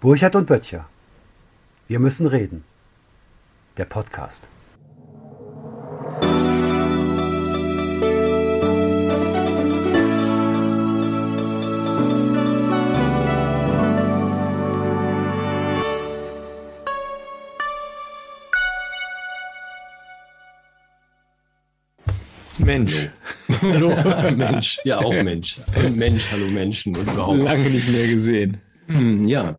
Burchard und Böttcher. Wir müssen reden. Der Podcast. Mensch. Hallo, Mensch. Ja, auch Mensch. Mensch, hallo Menschen und überhaupt. Lange nicht mehr gesehen. Hm, Ja,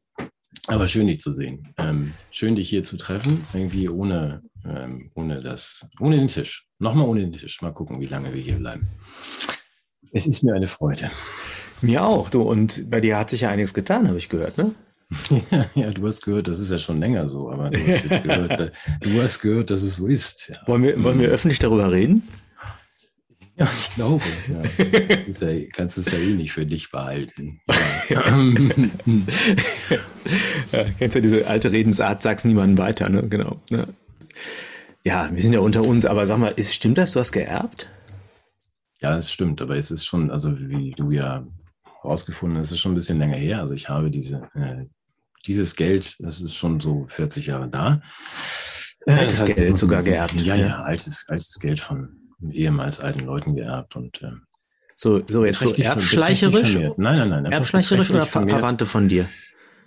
aber schön, dich zu sehen. Ähm, schön, dich hier zu treffen. Irgendwie ohne, ähm, ohne das, ohne den Tisch. Nochmal ohne den Tisch. Mal gucken, wie lange wir hier bleiben. Es ist mir eine Freude. Mir auch, du. Und bei dir hat sich ja einiges getan, habe ich gehört, ne? ja, du hast gehört, das ist ja schon länger so, aber du hast jetzt gehört, du hast gehört, dass es so ist. Ja. Wollen wir, wollen wir öffentlich darüber reden? Ja, ich glaube. Ja. Ja, kannst es ja eh nicht für dich behalten. Ja. Ja, kennst ja diese alte Redensart, sag's niemandem weiter, ne? Genau. Ne? Ja, wir sind ja unter uns, aber sag mal, ist, stimmt das, du hast geerbt? Ja, das stimmt, aber es ist schon, also wie du ja rausgefunden hast, es ist schon ein bisschen länger her. Also ich habe diese, äh, dieses Geld, das ist schon so 40 Jahre da. Altes Geld sogar geerbt. Ja, ja, altes, altes Geld von ehemals alten Leuten geerbt und ähm, So, so jetzt so erbschleicherisch? Nein, nein, nein. Erbschleicherisch oder Ver. Verwandte von dir?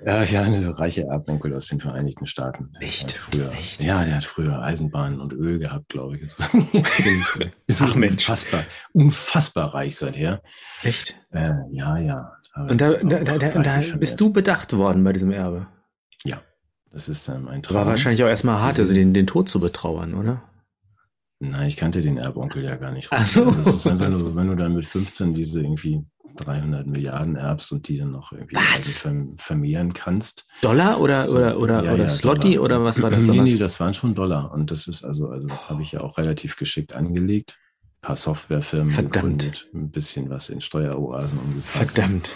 Ja, ja, eine reiche Erbonkel aus den Vereinigten Staaten. Echt? Früher, Echt? Ja, der hat früher Eisenbahn und Öl gehabt, glaube ich. Ist Ach, Mensch. Unfassbar, unfassbar reich seither. Echt? Äh, ja, ja. Und da, da, da, da, bist du bedacht worden bei diesem Erbe. Ja, das ist ähm, ein Traum. War wahrscheinlich auch erstmal hart, also den, den Tod zu betrauern, oder? Nein, ich kannte den Erbonkel ja gar nicht. Ach so. Das ist einfach nur so, wenn du dann mit 15 diese irgendwie 300 Milliarden erbst und die dann noch irgendwie vermehren kannst. Dollar oder, So, oder, oder, ja, oder ja, Slotty Dollar. oder was war das Nee, nee, das waren schon Dollar. Und das ist also, also habe ich ja auch relativ geschickt angelegt. Ein paar Softwarefirmen Verdammt. gegründet, ein bisschen was in Steueroasen umgepackt. Verdammt.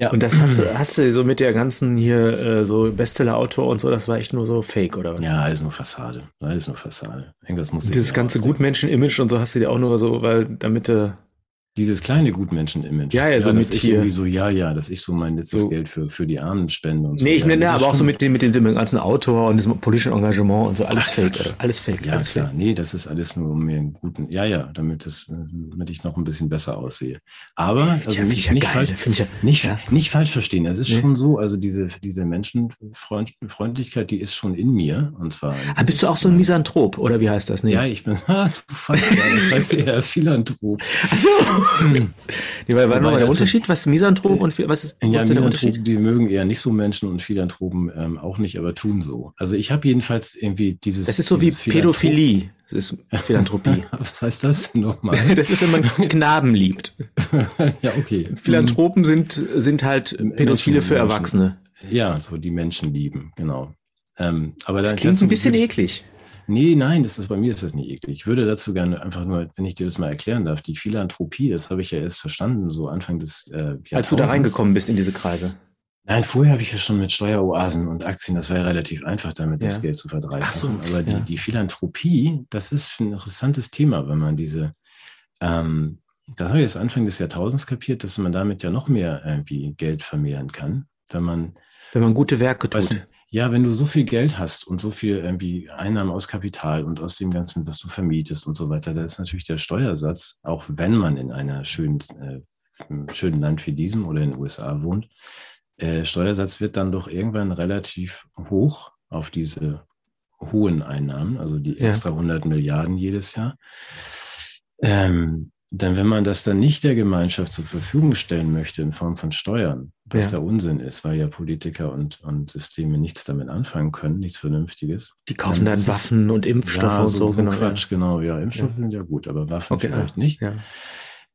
Ja. Und das hast du, hast du so mit der ganzen hier äh, so Bestseller-Autor und so, das war echt nur so Fake oder was? Ja, alles nur Fassade. Alles nur Fassade. Irgendwas muss ich dieses ganze. Gutmenschen-Image und so hast du dir auch nur so, weil damit äh, Dieses kleine Gutmenschen-Image. Ja, ja, so dass mit hier- so, ja, ja, dass ich so mein letztes So- Geld für, für die Armen spende und so. Nee, ich ja, nenne ist aber auch so mit dem, mit dem, dem ganzen Autor und diesem politischen Engagement und so, alles Ach, fake, oder? Alles fake, Ja, alles klar. fake. Nee, das ist alles nur, um mir einen guten, ja, ja, damit, das, damit ich noch ein bisschen besser aussehe. Aber, also ja- nicht, ja nicht, geil, falsch, find ich ja- nicht, ja. nicht falsch verstehen. Es ist Nee. schon so, also diese, diese Menschenfreundlichkeit, die ist schon in mir. Und zwar. Ah, bist du auch so ein Misanthrop, oder wie heißt das? Nee. Ja, ich bin, ja, das heißt eher Philanthrop. Ach so. nee, weil, war nochmal der Unterschied? Was ist Misanthrop und was ist, Ja, was ist der Unterschied? Die mögen eher nicht so Menschen und Philanthropen ähm, auch nicht, aber tun so. Also ich habe jedenfalls irgendwie dieses. Das ist so wie Pädophilie. Das ist Philanthropie. Was heißt das nochmal? Das ist, wenn man Knaben liebt. ja, okay. Philanthropen sind, sind halt Pädophile Menschen- für Menschen. Erwachsene. Ja, so die Menschen lieben, genau. Ähm, aber Das da- klingt ein bisschen eklig. Nee, nein, das ist bei mir ist das nicht eklig. Ich würde dazu gerne einfach nur, wenn ich dir das mal erklären darf, die Philanthropie, das habe ich ja erst verstanden, so Anfang des äh, Als du da reingekommen bist in diese Kreise. Nein, vorher habe ich ja schon mit Steueroasen und Aktien, das war ja relativ einfach, damit das Ja. Geld zu verdreifachen. Ach so, Aber die, ja. die Philanthropie, das ist ein interessantes Thema, wenn man diese, ähm, das habe ich erst Anfang des Jahrtausends kapiert, dass man damit ja noch mehr irgendwie Geld vermehren kann, wenn man Wenn man gute Werke tut. du, ja, wenn du so viel Geld hast und so viel irgendwie Einnahmen aus Kapital und aus dem Ganzen, was du vermietest und so weiter, da ist natürlich der Steuersatz, auch wenn man in einer schönen, äh, einem schönen Land wie diesem oder in den USA wohnt, äh, Steuersatz wird dann doch irgendwann relativ hoch auf diese hohen Einnahmen, also die Ja. extra 100 Milliarden jedes Jahr. Ähm, dann, wenn man das dann nicht der Gemeinschaft zur Verfügung stellen möchte in Form von Steuern, was Ja. ja Unsinn ist, weil ja Politiker und, und Systeme nichts damit anfangen können, nichts Vernünftiges. Die kaufen dann dann ist Waffen und Impfstoffe ja, und so, genau. Quatsch, genau. Ja, Impfstoffe sind ja gut, aber Waffen Okay, vielleicht ah, nicht. Ja.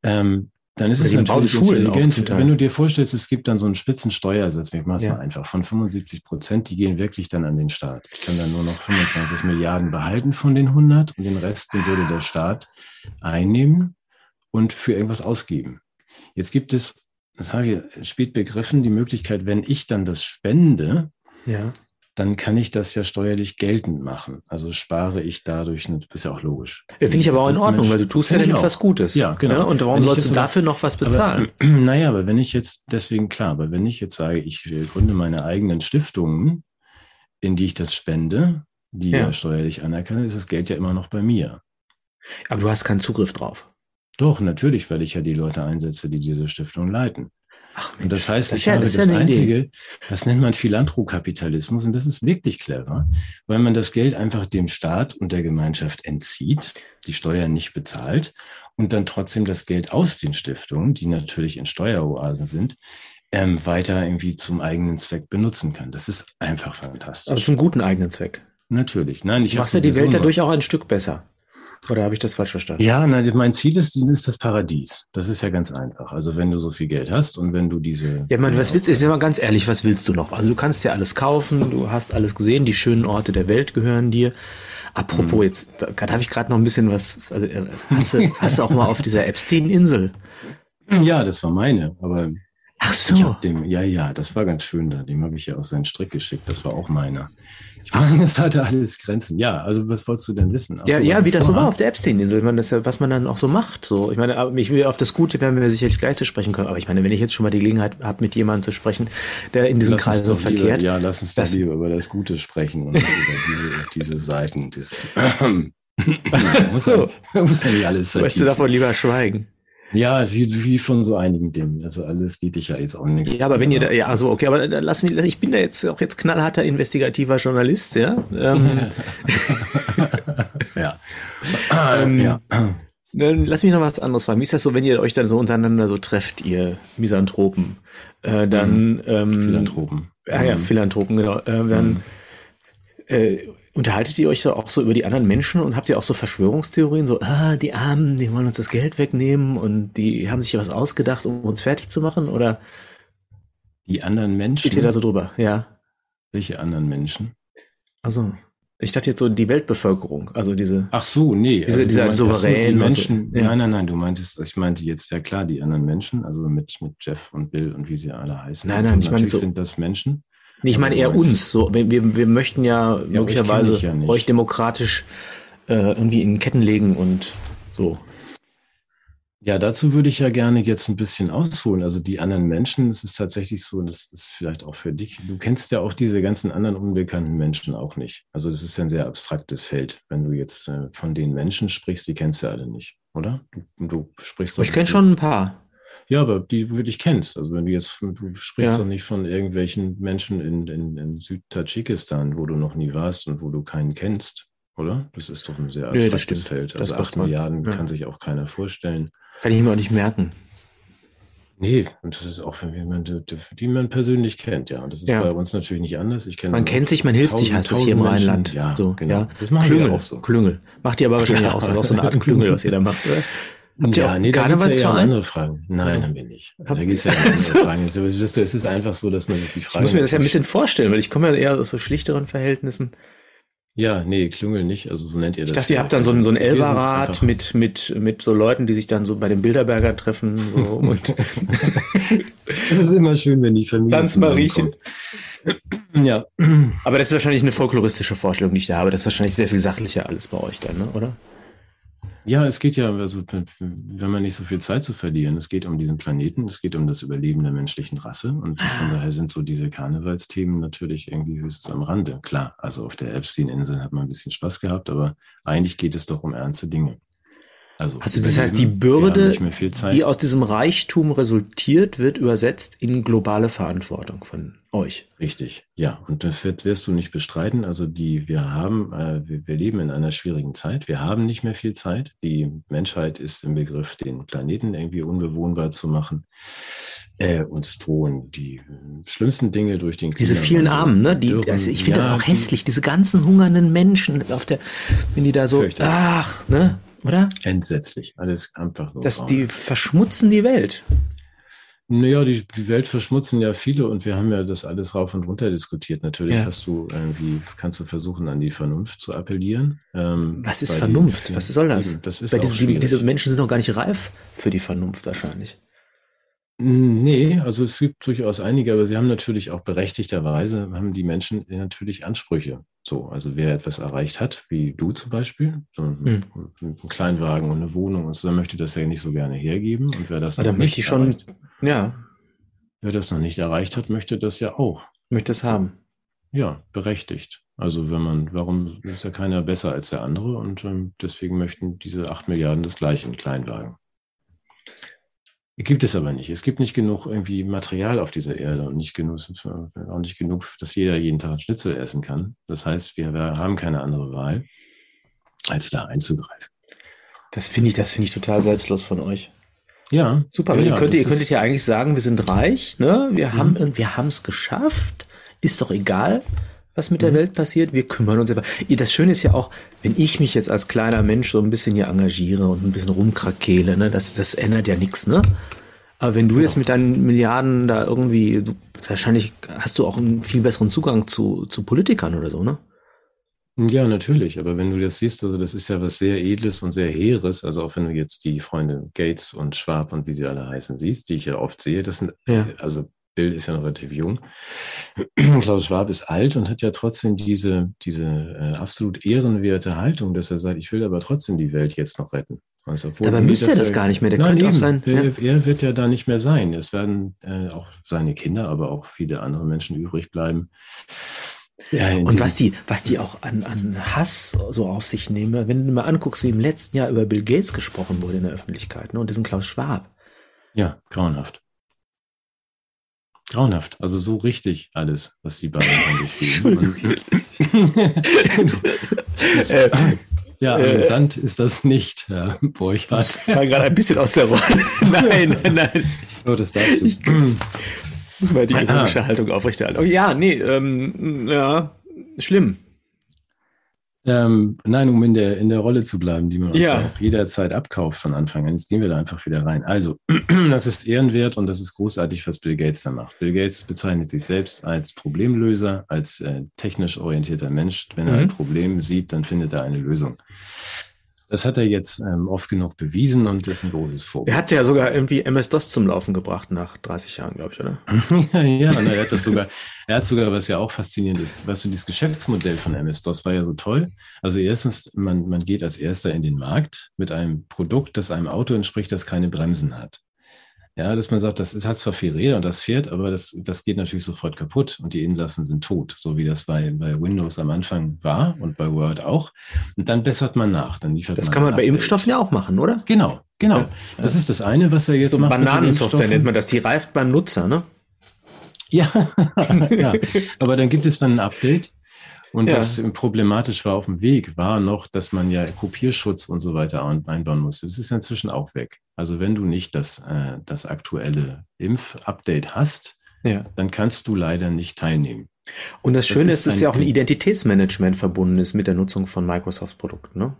Ähm, dann ist Oder es natürlich intelligent, wenn du dir vorstellst, es gibt dann so einen Spitzensteuersatz, ich mache es Ja. mal einfach, von 75 Prozent, die gehen wirklich dann an den Staat. Ich kann dann nur noch 25 Milliarden behalten von den 100 und den Rest, den würde der Staat einnehmen und für irgendwas ausgeben. Jetzt gibt es, das habe ich spät begriffen, die Möglichkeit, wenn ich dann das spende, ja. dann kann ich das ja steuerlich geltend machen. Also spare ich dadurch, das ist ja auch logisch. Finde ich aber auch in Ordnung, weil du tust ja damit was Gutes. Ja, genau. Ja, und warum Wenn sollst du dafür noch was bezahlen? Aber, naja, aber wenn ich jetzt, deswegen klar, aber wenn ich jetzt sage, ich gründe meine eigenen Stiftungen, in die ich das spende, die Ja. ja, steuerlich anerkenne, ist das Geld ja immer noch bei mir. aber du hast keinen Zugriff drauf. Doch, natürlich, weil ich ja die Leute einsetze, die diese Stiftung leiten. Ach, Und das heißt, das ist ich ja- habe das das, ja eine Idee. Einzige, das nennt man Philanthrokapitalismus und das ist wirklich clever, weil man das Geld einfach dem Staat und der Gemeinschaft entzieht, die Steuern nicht bezahlt und dann trotzdem das Geld aus den Stiftungen, die natürlich in Steueroasen sind, ähm, weiter irgendwie zum eigenen Zweck benutzen kann. Das ist einfach fantastisch. aber zum guten eigenen Zweck. natürlich. Nein, ich Du machst ja die Welt dadurch auch ein Stück besser. Oder habe ich das falsch verstanden? Ja, nein, mein Ziel ist, ist das Paradies. Das ist ja ganz einfach. Also wenn du so viel Geld hast und wenn du diese. Ja, man, was willst du, ist ja mal ganz ehrlich, was willst du noch? Also du kannst ja alles kaufen, du hast alles gesehen, die schönen Orte der Welt gehören dir. Apropos, jetzt, da, da habe ich gerade noch ein bisschen was, also, äh, hast, du, hast du auch mal auf dieser Epstein-Insel? Ja, das war meine, aber Ach so. dem, ja, ja, das war ganz schön da. Dem habe ich ja auch seinen Strick geschickt. Das war auch meiner. Ich meine, es hatte alles Grenzen. Ja, also was wolltest du denn wissen? Ach Ja, so, ja, wie das so war auf der Epstein-Insel. Ja, was man dann auch so macht. So, ich meine, ich will auf das Gute werden wir sicherlich gleich zu sprechen können. Aber ich meine, wenn ich jetzt schon mal die Gelegenheit habe, mit jemandem zu sprechen, der in diesem Kreis so doch lieber, verkehrt. Ja, lass uns Das- doch lieber über das Gute sprechen und über diese, diese Seiten des. muss, So. ja, muss ja nicht alles Möchtest du vertiefen. davon lieber schweigen? Ja, wie, wie von so einigen Dingen. Also alles geht dich ja jetzt auch nicht. Ja, aber wenn ihr da, ja, also okay, aber da lass mich, ich bin da jetzt auch jetzt knallharter investigativer Journalist, ja. Ähm, ja. Ähm, ja. Lass mich noch was anderes fragen. Wie ist das so, wenn ihr euch dann so untereinander so trefft, ihr Misanthropen? Äh, dann, ähm, Philanthropen. Ja, ja, Mhm. Philanthropen, genau. Äh, dann Mhm. äh, unterhaltet ihr euch so auch so über die anderen Menschen und habt ihr auch so Verschwörungstheorien, so, ah, die Armen, die wollen uns das Geld wegnehmen und die haben sich was ausgedacht, um uns fertig zu machen? Oder Die anderen Menschen. steht ihr da so drüber? Ja. Welche anderen Menschen? Also, ich dachte jetzt so die Weltbevölkerung, also diese. Ach so, nee. Diese- du dieser meinst, ach so, Souverän Die und Menschen. so, ja. Nein, nein, nein. Du meintest, ich meinte jetzt ja klar die anderen Menschen, also mit, mit Jeff und Bill und wie sie alle heißen. Nein, nein, Und ich meine natürlich so- sind das Menschen. Nee, ich meine du eher uns. So, wir, wir, möchten ja, euch möglicherweise ich ja euch demokratisch äh, irgendwie in Ketten legen und so. Ja, dazu würde ich ja gerne jetzt ein bisschen ausholen. Also die anderen Menschen, es ist tatsächlich so, das ist vielleicht auch für dich. Du kennst ja auch diese ganzen anderen unbekannten Menschen auch nicht. Also das ist ja ein sehr abstraktes Feld. Wenn du jetzt äh, von den Menschen sprichst, die kennst du ja alle nicht, oder? Du, du sprichst. Ich kenne schon ein paar. Ja, aber die du wirklich kennst. Also wenn du jetzt, du sprichst Ja. doch nicht von irgendwelchen Menschen in, in, in Südtadschikistan, wo du noch nie warst und wo du keinen kennst, oder? Das ist doch ein sehr abstraktes stimmt. Feld. Also acht. Milliarden Ja. kann sich auch keiner vorstellen. Kann ich mir auch nicht merken. Nee, und das ist auch, wenn man, die, die man persönlich kennt, ja. Und das ist Ja. bei uns natürlich nicht anders. Ich kenne Man kennt sich, man hilft sich, heißt das hier im Menschen. Rheinland. Ja, so, genau. Ja. Das machen Klüngel, wir auch so. Klüngel. Macht ihr aber wahrscheinlich Ja. auch so, auch so eine Art Klüngel, was ihr da macht, oder? Habt ja, nee, da ja eher um Karnevalsverein? andere Fragen. Nein, Ja. haben wir nicht. Habt Da geht es ja andere Also- Fragen. Es ist, es ist einfach so, dass man sich die Ich Fragen. muss mir das ja ein bisschen vorstellen, weil ich komme ja eher aus so schlichteren Verhältnissen. Ja, nee, Klüngel nicht. Also so nennt ihr das. Ich dachte, ihr habt dann so ein, so ein Elberrat mit, mit, mit so Leuten, die sich dann so bei den Bilderberger treffen. So, und Es ist immer schön, wenn die Familie. Tanz Mariechen. Ja. Aber das ist wahrscheinlich eine folkloristische Vorstellung, die ich da habe. Das ist wahrscheinlich sehr viel sachlicher alles bei euch dann, ne? oder? Ja, es geht ja, also wenn man nicht so viel Zeit zu verlieren, es geht um diesen Planeten, es geht um das Überleben der menschlichen Rasse und von daher sind so diese Karnevalsthemen natürlich irgendwie höchstens am Rande. Klar, also auf der Epstein-Insel hat man ein bisschen Spaß gehabt, aber eigentlich geht es doch um ernste Dinge. Also, Also das heißt, die Bürde, die aus diesem Reichtum resultiert, wird übersetzt in globale Verantwortung von euch. Richtig, ja. Und das wirst du nicht bestreiten. Also die, wir haben, äh, wir, wir leben in einer schwierigen Zeit. Wir haben nicht mehr viel Zeit. Die Menschheit ist im Begriff, den Planeten irgendwie unbewohnbar zu machen. Äh, uns drohen die schlimmsten Dinge durch den Diese vielen Klimawandel, Armen, ne? Die, also ich finde das Ja, auch die- hässlich, diese ganzen hungernden Menschen auf der, wenn die da so, ach, ne? Oder? Entsetzlich. Alles einfach nur. Das, die verschmutzen die Welt. Naja, die, die Welt verschmutzen ja viele und wir haben ja das alles rauf und runter diskutiert. Natürlich Ja. hast du irgendwie, kannst du versuchen, an die Vernunft zu appellieren. Ähm, Was ist Vernunft? Die, Was soll das? Das ist Weil auch diese, diese Menschen sind noch gar nicht reif für die Vernunft wahrscheinlich. Nee, also es gibt durchaus einige, aber sie haben natürlich auch berechtigterweise, haben die Menschen natürlich Ansprüche. So, also wer etwas erreicht hat, wie du zum Beispiel, so einen, hm. einen Kleinwagen und eine Wohnung und so, dann möchte das ja nicht so gerne hergeben. Und wer das aber noch möchte ich schon, erreicht, ja. Wer das noch nicht erreicht hat, möchte das ja auch. Möchte es haben. Ja, berechtigt. Also wenn man, warum ist ja keiner besser als der andere und ähm, deswegen möchten diese acht Milliarden das gleiche in Kleinwagen. Gibt es aber nicht. Es gibt nicht genug irgendwie Material auf dieser Erde und nicht genug, auch nicht genug, dass jeder jeden Tag ein Schnitzel essen kann. Das heißt, wir, wir haben keine andere Wahl, als da einzugreifen. Das finde ich, das finde ich total selbstlos von euch. Ja. Super. Ja, ihr, könnt, ihr könntet ja eigentlich sagen, wir sind reich, ne? Wir mhm. haben, wir haben es geschafft. Ist doch egal, was mit der mhm. Welt passiert. Wir kümmern uns einfach. Das Schöne ist ja auch, wenn ich mich jetzt als kleiner Mensch so ein bisschen hier engagiere und ein bisschen rumkrakele, ne, das, das ändert ja nichts, ne? Aber wenn du jetzt mit deinen Milliarden da irgendwie, du, wahrscheinlich hast du auch einen viel besseren Zugang zu, zu Politikern oder so, ne? Ja, natürlich. Aber wenn du das siehst, also das ist ja was sehr Edles und sehr Heeres. Also auch wenn du jetzt die Freunde Gates und Schwab und wie sie alle heißen siehst, die ich ja oft sehe, das sind ja. also Bill ist ja noch relativ jung. Klaus Schwab ist alt und hat ja trotzdem diese, diese äh, absolut ehrenwerte Haltung, dass er sagt, ich will aber trotzdem die Welt jetzt noch retten. Also, aber müsste er das gar nicht mehr, der nein, könnte auch sein. Er, ja. er, wird ja da nicht mehr sein. Es werden äh, auch seine Kinder, aber auch viele andere Menschen übrig bleiben. Ja, und was die, was die auch an, an Hass so auf sich nehmen, wenn du mal anguckst, wie im letzten Jahr über Bill Gates gesprochen wurde in der Öffentlichkeit, ne, und diesen Klaus Schwab. Ja, grauenhaft. Grauenhaft. Also so richtig alles, was die beiden an sich geben. äh, ja, äh, amüsant ist das nicht, Herr Borchardt. Ich war gerade ein bisschen aus der Rolle. nein, nein, nein. Oh, das darfst du. Ich, muss mal die ironische Haltung aufrechterhalten. Oh ja, nee, ähm, ja, schlimm. Ähm, nein, um in der, in der Rolle zu bleiben, die man uns ja. auch jederzeit abkauft von Anfang an. Jetzt gehen wir da einfach wieder rein. Also, das ist ehrenwert und das ist großartig, was Bill Gates da macht. Bill Gates bezeichnet sich selbst als Problemlöser, als äh, technisch orientierter Mensch. Wenn mhm. er ein Problem sieht, dann findet er eine Lösung. Das hat er jetzt ähm, oft genug bewiesen und ist ein großes Vorbild. Er hat ja sogar irgendwie MS-DOS zum Laufen gebracht nach 30 Jahren, glaube ich, oder? ja, ja, und er hat das sogar, er hat sogar, was ja auch faszinierend ist, weißt du, dieses Geschäftsmodell von MS-DOS war ja so toll. Also erstens, man, man geht als erster in den Markt mit einem Produkt, das einem Auto entspricht, das keine Bremsen hat. Ja, dass man sagt, das ist, hat zwar vier Räder und das fährt, aber das, das geht natürlich sofort kaputt und die Insassen sind tot, so wie das bei, bei Windows am Anfang war und bei Word auch. Und dann bessert man nach. Dann liefert das man kann man bei Impfstoffen ja auch machen, oder? Genau, genau. Ja, das ist das eine, was er jetzt so macht. Bananensoftware nennt man das. Die reift beim Nutzer, ne? Ja, ja. aber dann gibt es dann ein Update und ja. was problematisch war auf dem Weg, war noch, dass man ja Kopierschutz und so weiter einbauen musste. Das ist inzwischen auch weg. Also wenn du nicht das, äh, das aktuelle Impf-Update hast, ja. dann kannst du leider nicht teilnehmen. Und das, das Schöne ist, dass ja auch ein Identitätsmanagement verbunden ist mit der Nutzung von Microsoft-Produkten, ne?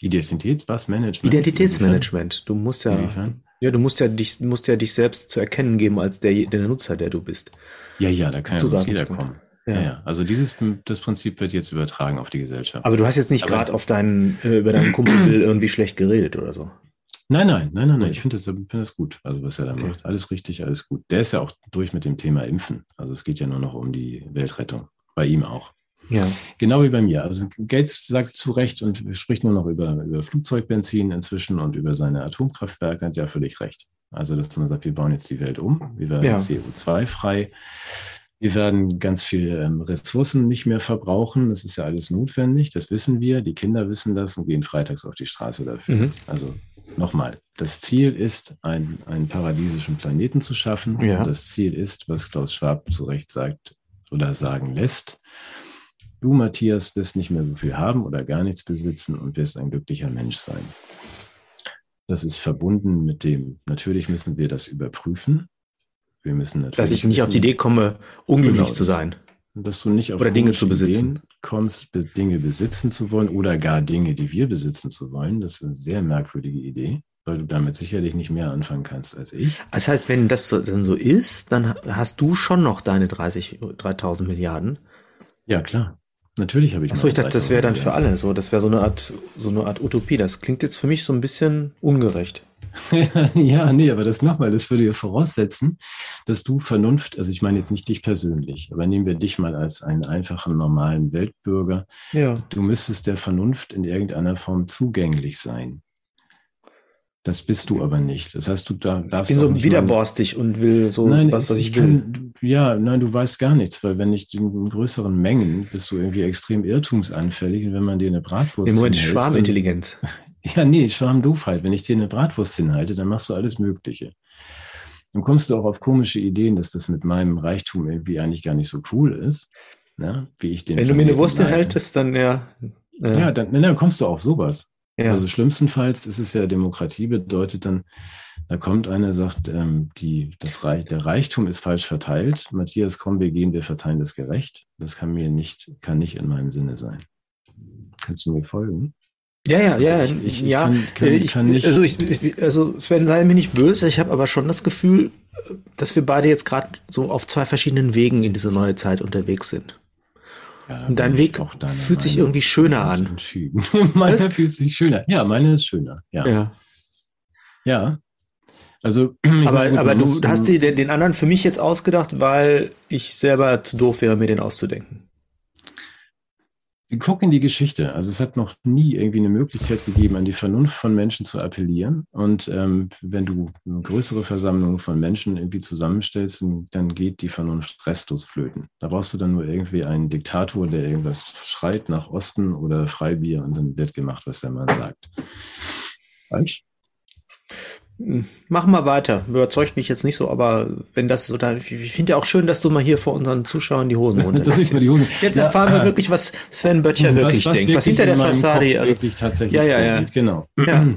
Identität, was Management? Identitätsmanagement. Du musst ja, ja, du musst ja dich, musst ja dich selbst zu erkennen geben als der, der Nutzer, der du bist. Ja, ja, da kann ja jeder kommen. Ja. ja, also dieses das Prinzip wird jetzt übertragen auf die Gesellschaft. Aber du hast jetzt nicht gerade auf deinen äh, über deinen Kumpel irgendwie schlecht geredet oder so. Nein, nein, nein, nein, nein. Ich finde das, find das gut, also was er da okay. macht. Alles richtig, alles gut. Der ist ja auch durch mit dem Thema Impfen. Also es geht ja nur noch um die Weltrettung. Bei ihm auch. Ja. Genau wie bei mir. Also Gates sagt zu Recht und spricht nur noch über, über Flugzeugbenzin inzwischen und über seine Atomkraftwerke, hat ja völlig recht. Also, dass man sagt, wir bauen jetzt die Welt um, wir werden ja. CO2-frei. Wir werden ganz viel ähm, Ressourcen nicht mehr verbrauchen. Das ist ja alles notwendig. Das wissen wir. Die Kinder wissen das und gehen freitags auf die Straße dafür. Mhm. Also nochmal, das Ziel ist, ein, einen paradiesischen Planeten zu schaffen. Ja. Und das Ziel ist, was Klaus Schwab zu Recht sagt oder sagen lässt, du, Matthias, wirst nicht mehr so viel haben oder gar nichts besitzen und wirst ein glücklicher Mensch sein. Das ist verbunden mit dem, natürlich müssen wir das überprüfen. Wir müssen natürlich. Dass ich nicht wissen, auf die Idee komme, unglücklich genau, zu sein. Dass du nicht auf oder Dinge zu besitzen kommst, Dinge besitzen zu wollen oder gar Dinge, die wir besitzen zu wollen. Das ist eine sehr merkwürdige Idee, weil du damit sicherlich nicht mehr anfangen kannst als ich. Das heißt, wenn das so, dann so ist, dann hast du schon noch deine 30, 3000 Milliarden. Ja, klar. Natürlich habe ich. Achso, ich dachte, das wäre dann für alle so. Das wäre so eine Art, so eine Art Utopie. Das klingt jetzt für mich so ein bisschen ungerecht. ja, nee, aber das nochmal, das würde ja voraussetzen, dass du Vernunft, also ich meine jetzt nicht dich persönlich, aber nehmen wir dich mal als einen einfachen, normalen Weltbürger. Ja. Du müsstest der Vernunft in irgendeiner Form zugänglich sein. Das bist du aber nicht. Das heißt, du da, darfst. Ich bin so nicht widerborstig und will so nein, was, was ich, ich will. kann, ja, nein, du weißt gar nichts, weil wenn ich in größeren Mengen bist du irgendwie extrem irrtumsanfällig und wenn man dir eine Bratwurst Im Moment Schwarmintelligenz. ja, nee, Schwarmdoofheit. Wenn ich dir eine Bratwurst hinhalte, dann machst du alles Mögliche. Dann kommst du auch auf komische Ideen, dass das mit meinem Reichtum irgendwie eigentlich gar nicht so cool ist. Ne? Wie ich den Wenn du mir eine Planeten Wurst hinhaltest, dann ja. äh, Ja, dann, dann kommst du auf sowas. ja. Also schlimmstenfalls ist es ja Demokratie bedeutet dann, da kommt einer, sagt, ähm, die, das Reich, der Reichtum ist falsch verteilt. Matthias, komm, wir gehen, wir verteilen das gerecht. Das kann mir nicht, kann nicht in meinem Sinne sein. Kannst du mir folgen? Ja, ja, Also ja, ich- ich- ich ja. kann- kann- Äh, ich, kann nicht- also, ich, also Sven, sei mir nicht böse. Ich habe aber schon das Gefühl, dass wir beide jetzt gerade so auf zwei verschiedenen Wegen in diese neue Zeit unterwegs sind. Ja, Und dein Weg auch fühlt sich irgendwie schöner an. Meine Was? fühlt sich schöner. Ja, meine ist schöner. Ja. Ja. Ja. Also, Aber, gut, aber du hast dir den, den anderen für mich jetzt ausgedacht, weil ich selber zu doof wäre, mir den auszudenken. Guck in die Geschichte. Also es hat noch nie irgendwie eine Möglichkeit gegeben, an die Vernunft von Menschen zu appellieren. Und ähm, wenn du eine größere Versammlung von Menschen irgendwie zusammenstellst, dann- geht die Vernunft restlos flöten. Da brauchst du dann nur irgendwie einen Diktator, der irgendwas schreit nach Osten oder Freibier und dann wird gemacht, was der Mann sagt. Falsch? Hm, Mach mal weiter. Überzeugt mich jetzt nicht so, aber wenn das so dann, ich finde ja auch schön, dass du mal hier vor unseren Zuschauern die Hosen runter. Dass ich mal die Hosen- Jetzt Ja, erfahren wir wirklich, was Sven Böttcher wirklich denkt, was wirklich hinter der Fassade, Kopf also, wirklich tatsächlich Ja, ja, ja. vorgeht. Genau. Ja.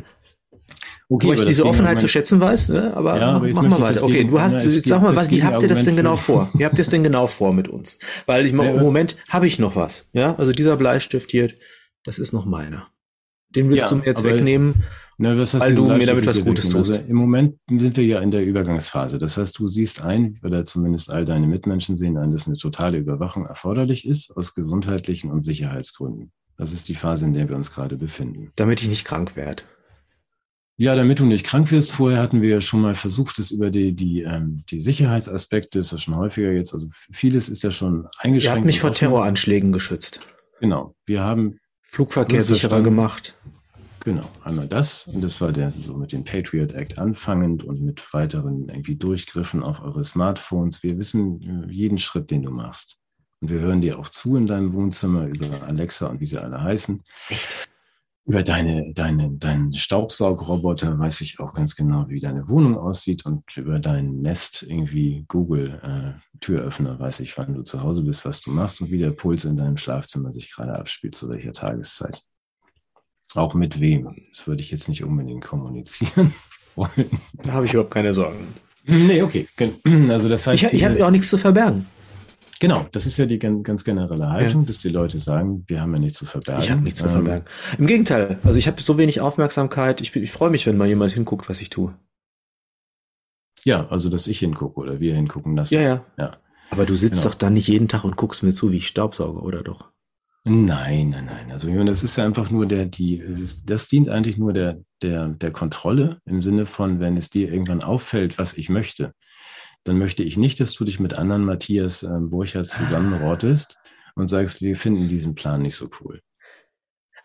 Okay, wo ich diese Offenheit zu schätzen weiß, ne? aber Ja, mach, jetzt mach mal weiter. Okay, du hast, ja, jetzt sag mal, was, wie habt ihr das denn genau vor? Wie habt ihr es denn genau vor mit uns? Weil ich mal, im Moment habe ich noch was, ja? Also dieser Bleistift hier, das ist noch meiner. Den willst Ja, du mir jetzt wegnehmen? Na, was hast Weil du mir damit was Gutes tust. Also Im Moment sind wir ja in der Übergangsphase. Das heißt, du siehst ein, oder zumindest all deine Mitmenschen sehen ein, dass eine totale Überwachung erforderlich ist, aus gesundheitlichen und Sicherheitsgründen. Das ist die Phase, in der wir uns gerade befinden. Damit ich nicht krank werde. Ja, damit du nicht krank wirst. Vorher hatten wir ja schon mal versucht, es über die, die, ähm, die Sicherheitsaspekte, ist ja schon häufiger jetzt, also vieles ist ja schon eingeschränkt. Ihr habt mich vor. Terroranschlägen geschützt. Genau. Wir haben Flugverkehr sicherer gemacht. Genau, einmal das und das war der so mit dem Patriot Act anfangend und mit weiteren irgendwie Durchgriffen auf eure Smartphones. Wir wissen äh, jeden Schritt, den du machst. Und wir hören dir auch zu in deinem Wohnzimmer über Alexa und wie sie alle heißen. Echt? Über deine, deine, deinen Staubsaugroboter weiß ich auch ganz genau, wie deine Wohnung aussieht und über dein Nest irgendwie Google äh, Türöffner weiß ich, wann du zu Hause bist, was du machst und wie der Puls in deinem Schlafzimmer sich gerade abspielt, zu welcher Tageszeit. Auch mit wem. Das würde ich jetzt nicht unbedingt kommunizieren wollen. Da habe ich überhaupt keine Sorgen. Nee, okay. Also das heißt, Ich, ich habe ja auch nichts zu verbergen. genau, das ist ja die gan- ganz generelle Haltung, dass die Leute sagen, wir haben ja nichts zu verbergen. Ich habe nichts zu Ähm, verbergen. Im Gegenteil, also ich habe so wenig Aufmerksamkeit. Ich, ich freue mich, wenn mal jemand hinguckt, was ich tue. Ja, also dass ich hingucke oder wir hingucken lassen. Ja, ja. Ja. Aber du sitzt Genau. doch dann nicht jeden Tag und guckst mir zu, wie ich Staubsauge, oder doch? Nein, nein, nein. Also das ist ja einfach nur der, die, das dient eigentlich nur der, der, der Kontrolle im Sinne von, wenn es dir irgendwann auffällt, was ich möchte, dann möchte ich nicht, dass du dich mit anderen Matthias ähm, Burchardt zusammenrottest und sagst, wir finden diesen Plan nicht so cool.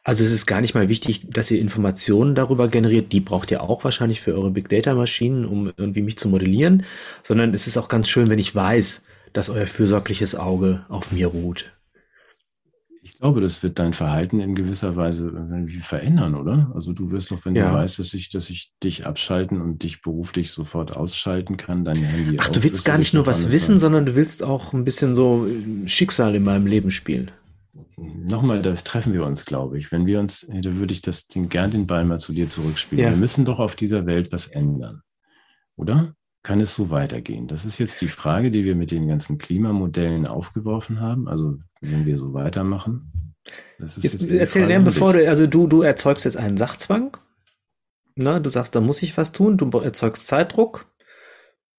Also es ist gar nicht mal wichtig, dass ihr Informationen darüber generiert. Die braucht ihr auch wahrscheinlich für eure Big Data Maschinen, um irgendwie mich zu modellieren. Sondern es ist auch ganz schön, wenn ich weiß, dass euer fürsorgliches Auge auf mir ruht. Ich glaube, das wird dein Verhalten in gewisser Weise irgendwie verändern, oder? Also du wirst doch, wenn Ja. du weißt, dass ich, dass ich dich abschalten und dich beruflich sofort ausschalten kann, dein Handy Ach, du willst gar nicht nur was wissen, sein. sondern du willst auch ein bisschen so äh, Schicksal in meinem Leben spielen. Nochmal, da treffen wir uns, glaube ich. Wenn wir uns, da würde ich das den, gern den Ball mal zu dir zurückspielen. Ja. Wir müssen doch auf dieser Welt was ändern. Oder? Kann es so weitergehen? Das ist jetzt die Frage, die wir mit den ganzen Klimamodellen aufgeworfen haben. Also, wenn wir so weitermachen. Das ist Jetzt, die erzähl an bevor du, also du, du erzeugst jetzt einen Sachzwang. Na, du sagst, da muss ich was tun. Du erzeugst Zeitdruck.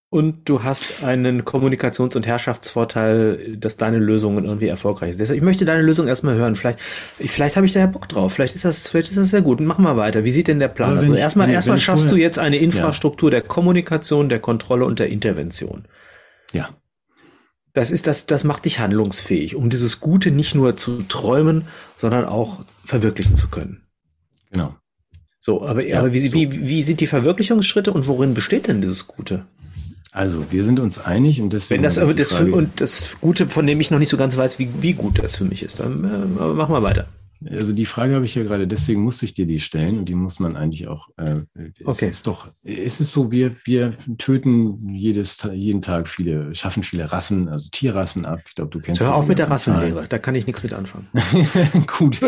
Und du hast einen Kommunikations- und Herrschaftsvorteil, dass deine Lösungen irgendwie erfolgreich sind. Deshalb, ich möchte deine Lösung erstmal hören. Vielleicht, vielleicht habe ich da ja Bock drauf. Vielleicht ist das, vielleicht ist das sehr gut. Machen wir weiter. Wie sieht denn der Plan? Aber Also ich- erstmal, wenn- erstmal wenn schaffst du vorher- jetzt eine Infrastruktur der Kommunikation, der Kontrolle und der Intervention. Ja. Das ist das, das macht dich handlungsfähig, um dieses Gute nicht nur zu träumen, sondern auch verwirklichen zu können. Genau. So, aber, Ja, aber wie, so. wie, wie sind die Verwirklichungsschritte und worin besteht denn dieses Gute? Also, wir sind uns einig und deswegen. Wenn das aber das Frage- und das Gute, von dem ich noch nicht so ganz weiß, wie, wie gut das für mich ist, dann äh, aber mach mal weiter. Also die Frage habe ich ja gerade, deswegen musste ich dir die stellen und die muss man eigentlich auch. Äh, Okay. Es ist doch, es ist so, wir, wir töten jedes, jeden Tag viele, schaffen viele Rassen, also Tierrassen ab. Ich glaube, du kennst Hör auf mit der. Rassenlehre, da kann ich nichts mit anfangen. Gut,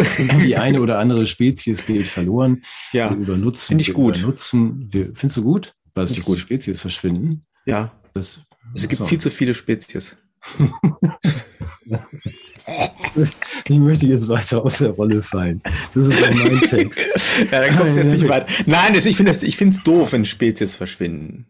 die eine oder andere Spezies geht verloren. Ja, wir übernutzen, find ich wir gut. Übernutzen, wir, findest du gut? Was dass die. Spezies verschwinden? Ja. Das, Es gibt so. viel zu viele Spezies. Ich möchte jetzt weiter aus der Rolle fallen. Das ist ja mein Text. ja, da kommst du jetzt nicht weit. Nein, das, ich finde es doof, wenn Spezies verschwinden.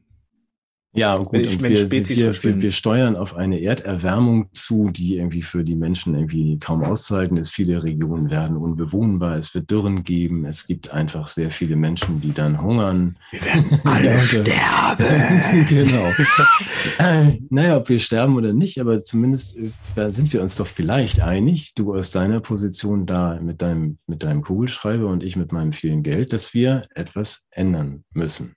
Ja, gut, ich- und wenn wir, Spezies wir, wir, wir steuern auf eine Erderwärmung zu, die irgendwie für die Menschen irgendwie kaum auszuhalten ist. Viele Regionen werden unbewohnbar, es wird Dürren geben, es gibt einfach sehr viele Menschen, die dann hungern. Wir werden alle sterben. genau. äh, naja, ob wir sterben oder nicht, aber zumindest äh, sind wir uns doch vielleicht einig, du aus deiner Position da mit deinem, mit deinem Kugelschreiber und ich mit meinem vielen Geld, dass wir etwas ändern müssen.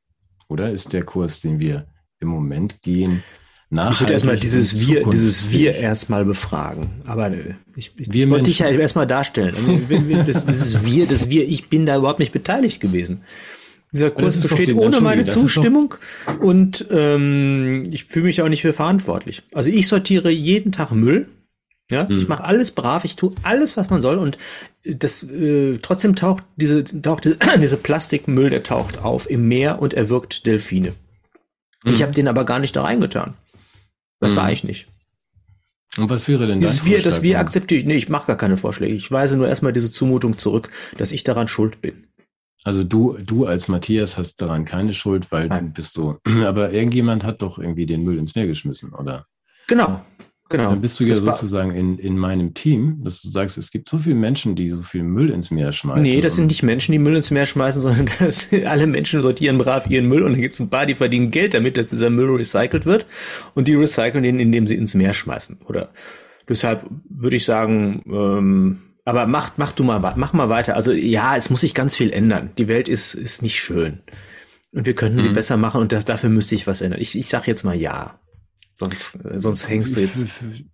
Oder ist der Kurs, den wir im Moment gehen, Ich würde erstmal nachhaltig dieses Wir, dieses Wir erstmal befragen. Aber ich, ich, ich wollte dich ja erstmal darstellen. Also, Das, dieses Wir, das Wir, ich bin da überhaupt nicht beteiligt gewesen. Dieser Kurs besteht ohne meine Zustimmung und ähm, ich fühle mich auch nicht für verantwortlich. Also ich sortiere jeden Tag Müll. Ja, ich Mhm. mache alles brav, ich tue alles, was man soll und das äh, trotzdem taucht diese taucht diese, diese Plastikmüll, der taucht auf im Meer und erwürgt Delfine. Ich Mhm. habe den aber gar nicht da reingetan. Das Mhm. war ich nicht. Und was wäre denn dein Wir, das? Wir akzeptiere ich. Nee, ich mache gar keine Vorschläge. Ich weise nur erstmal diese Zumutung zurück, dass ich daran schuld bin. Also du, du als Matthias hast daran keine Schuld, weil Nein. du bist so. Aber irgendjemand hat doch irgendwie den Müll ins Meer geschmissen, oder? Genau. Genau. Dann bist du ja sozusagen in, in meinem Team, dass du sagst, es gibt so viele Menschen, die so viel Müll ins Meer schmeißen. Nee, das sind nicht Menschen, die Müll ins Meer schmeißen, sondern das sind alle Menschen sortieren brav ihren Müll und dann gibt es ein paar, die verdienen Geld damit, dass dieser Müll recycelt wird und die recyceln den, indem sie ins Meer schmeißen. Oder deshalb würde ich sagen, ähm, aber mach, mach du mal, mach mal weiter. Also ja, es muss sich ganz viel ändern. Die Welt ist, ist nicht schön. Und wir könnten sie Mhm. besser machen und das, dafür müsste ich was ändern. Ich, ich sag jetzt mal ja. Sonst, äh, sonst hängst du jetzt.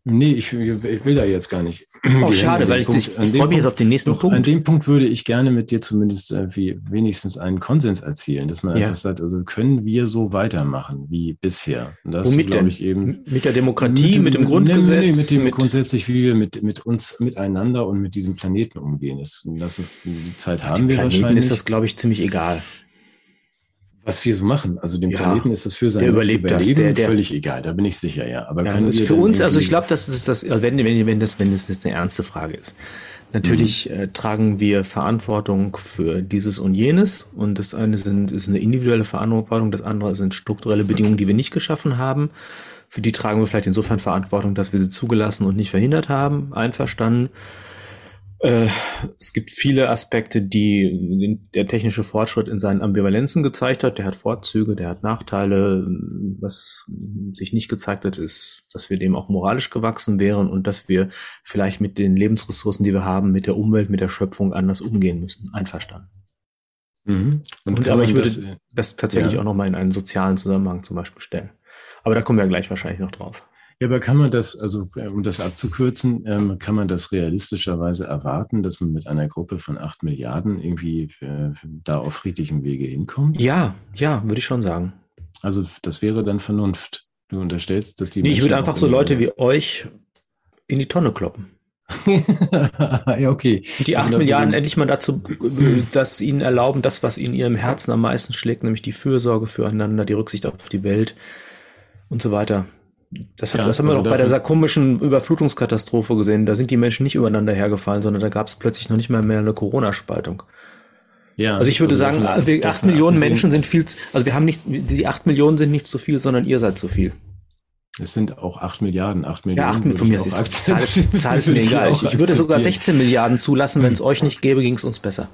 Nee, ich, ich will da jetzt gar nicht. Oh, schade, an weil dem ich, Punkt- ich, an ich dem freue mich jetzt auf den nächsten Doch, an Punkt. dem Punkt würde ich gerne mit dir zumindest äh, wie, wenigstens einen Konsens erzielen, dass man Ja. einfach sagt, also können wir so weitermachen wie bisher? Und das Womit glaube denn? ich eben mit der Demokratie, mit, dem nee, Grundgesetz, Nee, mit dem mit, grundsätzlich, wie wir mit, mit uns miteinander und mit diesem Planeten umgehen. Das, das ist, die Zeit haben dem wir Planeten wahrscheinlich. ist das, glaube ich, ziemlich egal. Was wir so machen. Also dem Ja, Planeten ist das für sein der überlebt das, Überleben der- der- völlig egal. Da bin ich sicher, ja. Aber Ja, das ist für uns, also ich glaube, das ist das, also wenn, wenn, wenn das, wenn das jetzt eine ernste Frage ist. Natürlich Mhm. äh, tragen wir Verantwortung für dieses und jenes und das eine sind, ist eine individuelle Verantwortung, das andere sind strukturelle Bedingungen, die wir nicht geschaffen haben. Für die tragen wir vielleicht insofern Verantwortung, dass wir sie zugelassen und nicht verhindert haben. Einverstanden. Äh, es gibt viele Aspekte, die der technische Fortschritt in seinen Ambivalenzen gezeigt hat. Der hat Vorzüge, der hat Nachteile. Was sich nicht gezeigt hat, ist, dass wir dem auch moralisch gewachsen wären und dass wir vielleicht mit den Lebensressourcen, die wir haben, mit der Umwelt, mit der Schöpfung anders umgehen müssen. Einverstanden. Mhm. Und, Und aber ich würde das, äh, das tatsächlich Ja. auch nochmal in einen sozialen Zusammenhang zum Beispiel stellen. Aber da kommen wir gleich wahrscheinlich noch drauf. Ja, aber kann man das, also äh, um das abzukürzen, ähm, kann man das realistischerweise erwarten, dass man mit einer Gruppe von acht Milliarden irgendwie äh, da auf friedlichem Wege hinkommt? Ja, ja, würde ich schon sagen. Also das wäre dann Vernunft. Du unterstellst, dass die Nee, ich Menschen würde einfach so Leute wie euch in die Tonne kloppen. ja, okay. Und die acht Also da Milliarden endlich mal dazu, äh, dass ihnen erlauben, das, was in ihrem Herzen am meisten schlägt, nämlich die Fürsorge füreinander, die Rücksicht auf die Welt und so weiter. Das, hat, Ja, das haben wir also doch bei dafür- dieser komischen Überflutungskatastrophe gesehen. Da sind die Menschen nicht übereinander hergefallen, sondern da gab es plötzlich noch nicht mal mehr eine Corona-Spaltung. Ja, also ich würde also sagen, acht Millionen Menschen sind viel, also wir haben nicht, die acht Millionen sind nicht zu viel, sondern ihr seid zu viel. Es sind auch 8 Milliarden, 8 Millionen. Ja, 8 Millionen, von mir ist die Zahl, Zahl ist mir egal. Ich, ich würde sogar 16 Milliarden zulassen, wenn es euch nicht gäbe, ging es uns besser.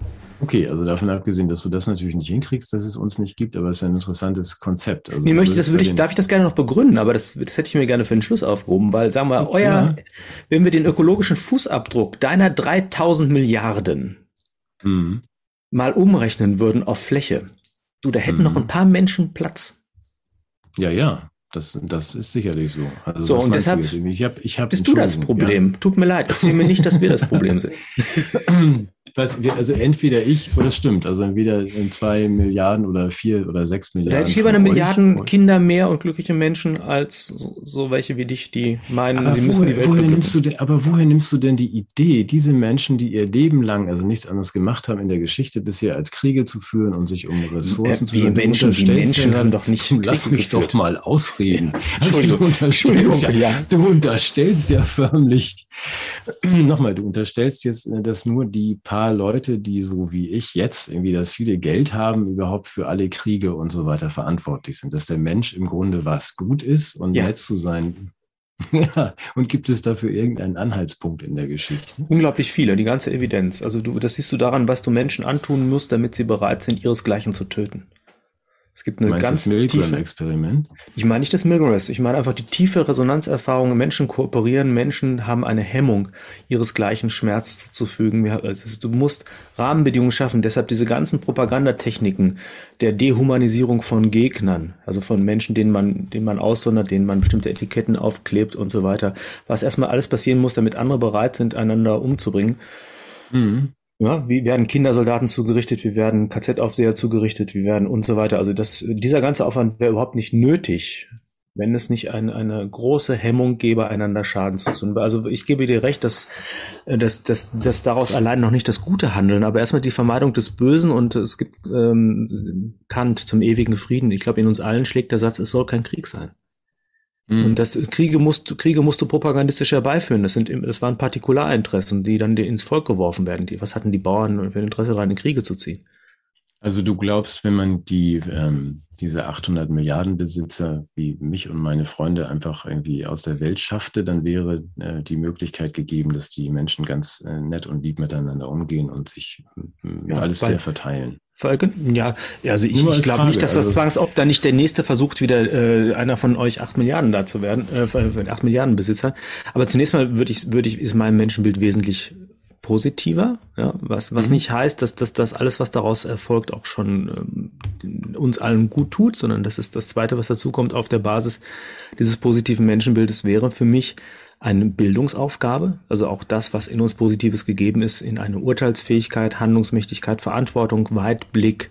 Okay, also davon abgesehen, dass du das natürlich nicht hinkriegst, dass es uns nicht gibt, aber es ist ein interessantes Konzept. Also nee, möchte, das würde ich, darf ich das gerne noch begründen, aber das, das hätte ich mir gerne für den Schluss aufgehoben, weil, sagen wir, euer, ja. wenn wir den ökologischen Fußabdruck deiner 3000 Milliarden mhm. mal umrechnen würden auf Fläche, du, da hätten mhm. noch ein paar Menschen Platz. Ja, ja. Das, das ist sicherlich so. Also so, und deshalb ich hab, ich hab bist du das Problem. Ja. Tut mir leid, erzähl mir nicht, dass wir das Problem sind. weiß, also entweder ich oder es stimmt. Also entweder zwei Milliarden oder vier oder sechs Milliarden. Da hätte ich lieber eine Milliarden Kinder mehr und glückliche Menschen als so, so welche wie dich, die meinen, aber sie woher, müssen die Welt woher nimmst du denn, Aber woher nimmst du denn die Idee, diese Menschen, die ihr Leben lang also nichts anderes gemacht haben in der Geschichte bisher, als Kriege zu führen und sich um Ressourcen äh, zu kümmern? Menschen, die Menschen haben doch nicht Lass mich geführt. doch mal ausreden. Also du, unterstellst ja, ja. du unterstellst ja förmlich, nochmal, du unterstellst jetzt, äh, dass nur die paar Leute, die so wie ich jetzt irgendwie das viele Geld haben, überhaupt für alle Kriege und so weiter verantwortlich sind. Dass der Mensch im Grunde was gut ist und ja. nett zu sein. Ja, und gibt es dafür irgendeinen Anhaltspunkt in der Geschichte? Unglaublich viele, die ganze Evidenz. Also du, das siehst du daran, was du Menschen antun musst, damit sie bereit sind, ihresgleichen zu töten. Es gibt eine Meinst ganz das tiefe Experiment. Ich meine nicht das Milgram Ich meine einfach die tiefe Resonanzerfahrung. Menschen kooperieren, Menschen haben eine Hemmung, ihresgleichen Schmerz zuzufügen. Also du musst Rahmenbedingungen schaffen. Deshalb diese ganzen Propagandatechniken der Dehumanisierung von Gegnern, also von Menschen, denen man, denen man aussondert, denen man bestimmte Etiketten aufklebt und so weiter. Was erstmal alles passieren muss, damit andere bereit sind, einander umzubringen. Mhm. Ja, wie werden Kindersoldaten zugerichtet, wie werden KZ-Aufseher zugerichtet, wie werden und so weiter. Also das, dieser ganze Aufwand wäre überhaupt nicht nötig, wenn es nicht ein, eine große Hemmung gäbe, einander Schaden zu tun. Also ich gebe dir recht, dass, dass, dass, dass daraus allein noch nicht das Gute handeln, aber erstmal die Vermeidung des Bösen und es gibt ähm, Kant zum ewigen Frieden. Ich glaube, in uns allen schlägt der Satz, es soll kein Krieg sein. Mhm. Und das Kriege musst, Kriege musst du propagandistisch herbeiführen. Das sind, das waren Partikularinteressen, die dann ins Volk geworfen werden. Die, was hatten die Bauern für ein Interesse daran, in Kriege zu ziehen? Also du glaubst, wenn man die, ähm, diese 800 Milliarden Besitzer wie mich und meine Freunde einfach irgendwie aus der Welt schaffte, dann wäre äh, die Möglichkeit gegeben, dass die Menschen ganz äh, nett und lieb miteinander umgehen und sich äh, ja, alles fair verteilen. Ja, also ich, ich glaube nicht, dass das also, zwangsob da nicht der nächste versucht, wieder äh, einer von euch acht Milliarden da zu werden, äh, acht Milliarden Besitzer. Aber zunächst mal würde ich, würde ich, ist mein Menschenbild wesentlich positiver, ja, was, was mhm. nicht heißt, dass, dass das alles, was daraus erfolgt, auch schon ähm, uns allen gut tut, sondern das ist das Zweite, was dazu kommt auf der Basis dieses positiven Menschenbildes wäre für mich eine Bildungsaufgabe, also auch das, was in uns Positives gegeben ist, in eine Urteilsfähigkeit, Handlungsmächtigkeit, Verantwortung, Weitblick,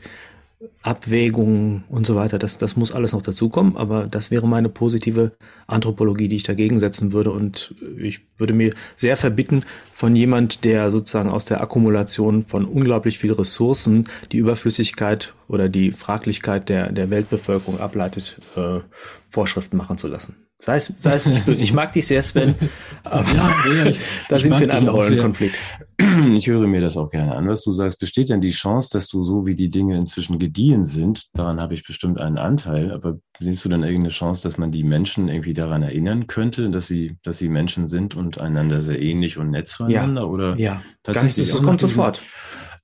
Abwägungen und so weiter. Das, das muss alles noch dazukommen, aber das wäre meine positive Anthropologie, die ich dagegen setzen würde. Und ich würde mir sehr verbitten von jemand, der sozusagen aus der Akkumulation von unglaublich viel Ressourcen die Überflüssigkeit oder die Fraglichkeit der, der Weltbevölkerung ableitet, äh, Vorschriften machen zu lassen. Sei es, sei es nicht böse. Ich mag dich sehr, Sven. Aber ja, ja, ich, da sind wir in einem Rollenkonflikt. Ich höre mir das auch gerne an, was du sagst. Besteht denn die Chance, dass du so wie die Dinge inzwischen gediehen sind, daran habe ich bestimmt einen Anteil, aber siehst du denn irgendeine Chance, dass man die Menschen irgendwie daran erinnern könnte, dass sie, dass sie Menschen sind und einander sehr ähnlich und nett zueinander? Ja, oder ja. tatsächlich? Ganz, das kommt sofort.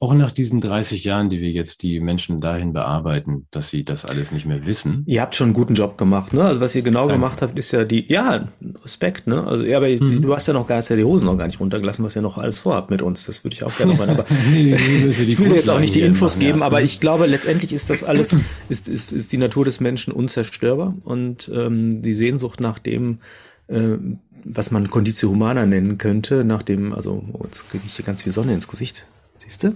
Auch nach diesen 30 Jahren, die wir jetzt die Menschen dahin bearbeiten, dass sie das alles nicht mehr wissen. Ihr habt schon einen guten Job gemacht, ne? Also was ihr genau Danke. gemacht habt, ist ja die, ja, Respekt, ne? Also, ja, aber mhm. du hast ja noch gar ja die Hosen noch gar nicht runtergelassen, was ihr noch alles vorhabt mit uns. Das würde ich auch gerne noch mal. Aber nee, ich will jetzt auch nicht die Infos machen, geben, ja. aber ich glaube, letztendlich ist das alles, ist, ist, ist die Natur des Menschen unzerstörbar und ähm, die Sehnsucht nach dem, äh, was man Conditio Humana nennen könnte, nach dem, also oh, jetzt kriege ich hier ganz viel Sonne ins Gesicht. Siehst du?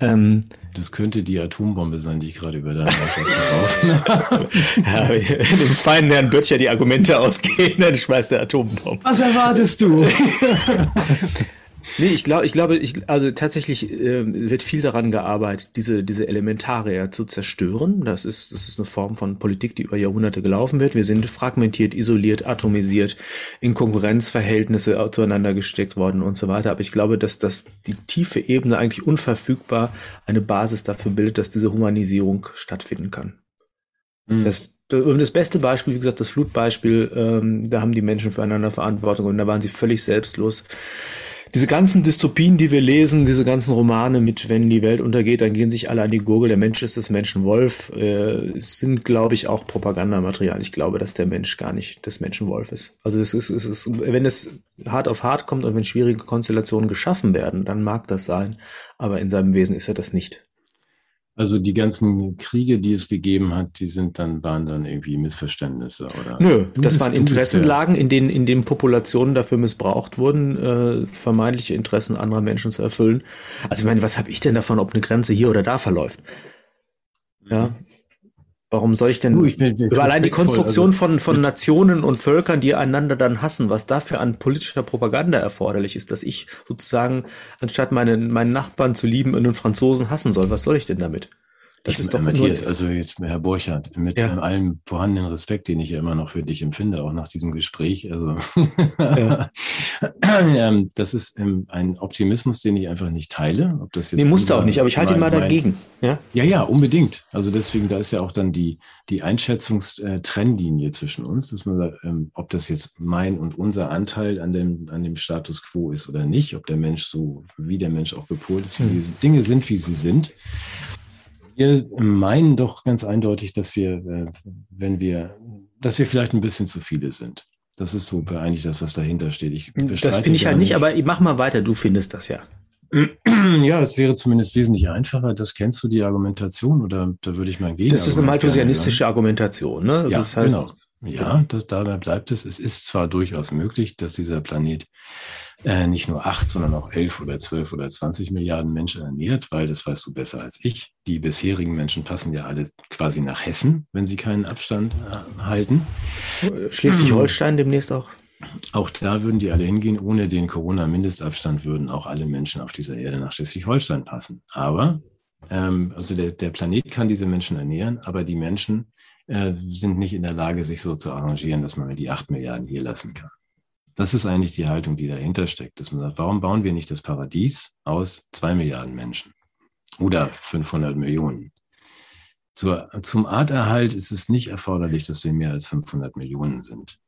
Ähm, das könnte die Atombombe sein, die ich gerade über dein Wasser geworfen habe. ja, dem feinen Herrn Böttcher die Argumente ausgehen, dann schmeißt der Atombombe. Was erwartest du? nee, ich glaube, ich glaube, ich, also tatsächlich äh, wird viel daran gearbeitet, diese, diese Elementare zu zerstören. Das ist, das ist eine Form von Politik, die über Jahrhunderte gelaufen wird. Wir sind fragmentiert, isoliert, atomisiert, in Konkurrenzverhältnisse zueinander gesteckt worden und so weiter. Aber ich glaube, dass, dass die tiefe Ebene eigentlich unverfügbar eine Basis dafür bildet, dass diese Humanisierung stattfinden kann. Mhm. Das, das beste Beispiel, wie gesagt, das Flutbeispiel, ähm, da haben die Menschen füreinander Verantwortung und da waren sie völlig selbstlos. Diese ganzen Dystopien, die wir lesen, diese ganzen Romane mit, wenn die Welt untergeht, dann gehen sich alle an die Gurgel, der Mensch ist das Menschenwolf, äh, sind, glaube ich, auch Propagandamaterial. Ich glaube, dass der Mensch gar nicht das Menschenwolf ist. Also es ist, es ist, wenn es hart auf hart kommt und wenn schwierige Konstellationen geschaffen werden, dann mag das sein, aber in seinem Wesen ist er das nicht. Also die ganzen Kriege, die es gegeben hat, die sind dann, waren dann irgendwie Missverständnisse, oder? Nö, du das bist, waren Interessenlagen, in denen, in denen Populationen dafür missbraucht wurden, äh, vermeintliche Interessen anderer Menschen zu erfüllen. Also ich meine, was habe ich denn davon, ob eine Grenze hier oder da verläuft? Ja, Warum soll ich denn du, ich bin, über allein die Konstruktion also, von, von Nationen und Völkern, die einander dann hassen, was dafür an politischer Propaganda erforderlich ist, dass ich sozusagen, anstatt meinen, meinen Nachbarn zu lieben, einen Franzosen hassen soll, was soll ich denn damit? Das ich, ist doch Matthias, also jetzt Herr Borchardt, mit ja. allem vorhandenen Respekt, den ich ja immer noch für dich empfinde, auch nach diesem Gespräch. Also ja. Ähm, das ist ähm, ein Optimismus, den ich einfach nicht teile. Ob das jetzt nee, musste auch nicht, aber ich halte ihn mal dagegen. Ja? ja, ja, unbedingt. Also deswegen, da ist ja auch dann die, die Einschätzungstrennlinie zwischen uns, dass man sagt, ähm, ob das jetzt mein und unser Anteil an dem, an dem Status quo ist oder nicht, ob der Mensch so, wie der Mensch auch gepolt ist, wie hm. diese Dinge sind, wie sie sind. Wir meinen doch ganz eindeutig, dass wir, äh, wenn wir, dass wir vielleicht ein bisschen zu viele sind. Das ist so eigentlich das, was dahinter steht. Ich das finde ich halt nicht, aber mach mal weiter, du findest das ja. Ja, es wäre zumindest wesentlich einfacher. Das kennst du die Argumentation oder da würde ich mal gehen. Das ist eine malthusianistische Argumentation, ne? Also ja, das heißt, genau. Ja, das, dabei bleibt es. Es ist zwar durchaus möglich, dass dieser Planet äh, nicht nur acht, sondern auch elf oder zwölf oder zwanzig Milliarden Menschen ernährt, weil das weißt du besser als ich. Die bisherigen Menschen passen ja alle quasi nach Hessen, wenn sie keinen Abstand äh, halten. Schleswig-Holstein demnächst auch. Auch da würden die alle hingehen. Ohne den Corona-Mindestabstand würden auch alle Menschen auf dieser Erde nach Schleswig-Holstein passen. Aber, ähm, also der, der Planet kann diese Menschen ernähren, aber die Menschen äh, sind nicht in der Lage, sich so zu arrangieren, dass man die acht Milliarden hier lassen kann. Das ist eigentlich die Haltung, die dahinter steckt, dass man sagt, warum bauen wir nicht das Paradies aus zwei Milliarden Menschen oder 500 Millionen? Zur, zum Arterhalt ist es nicht erforderlich, dass wir mehr als 500 Millionen sind.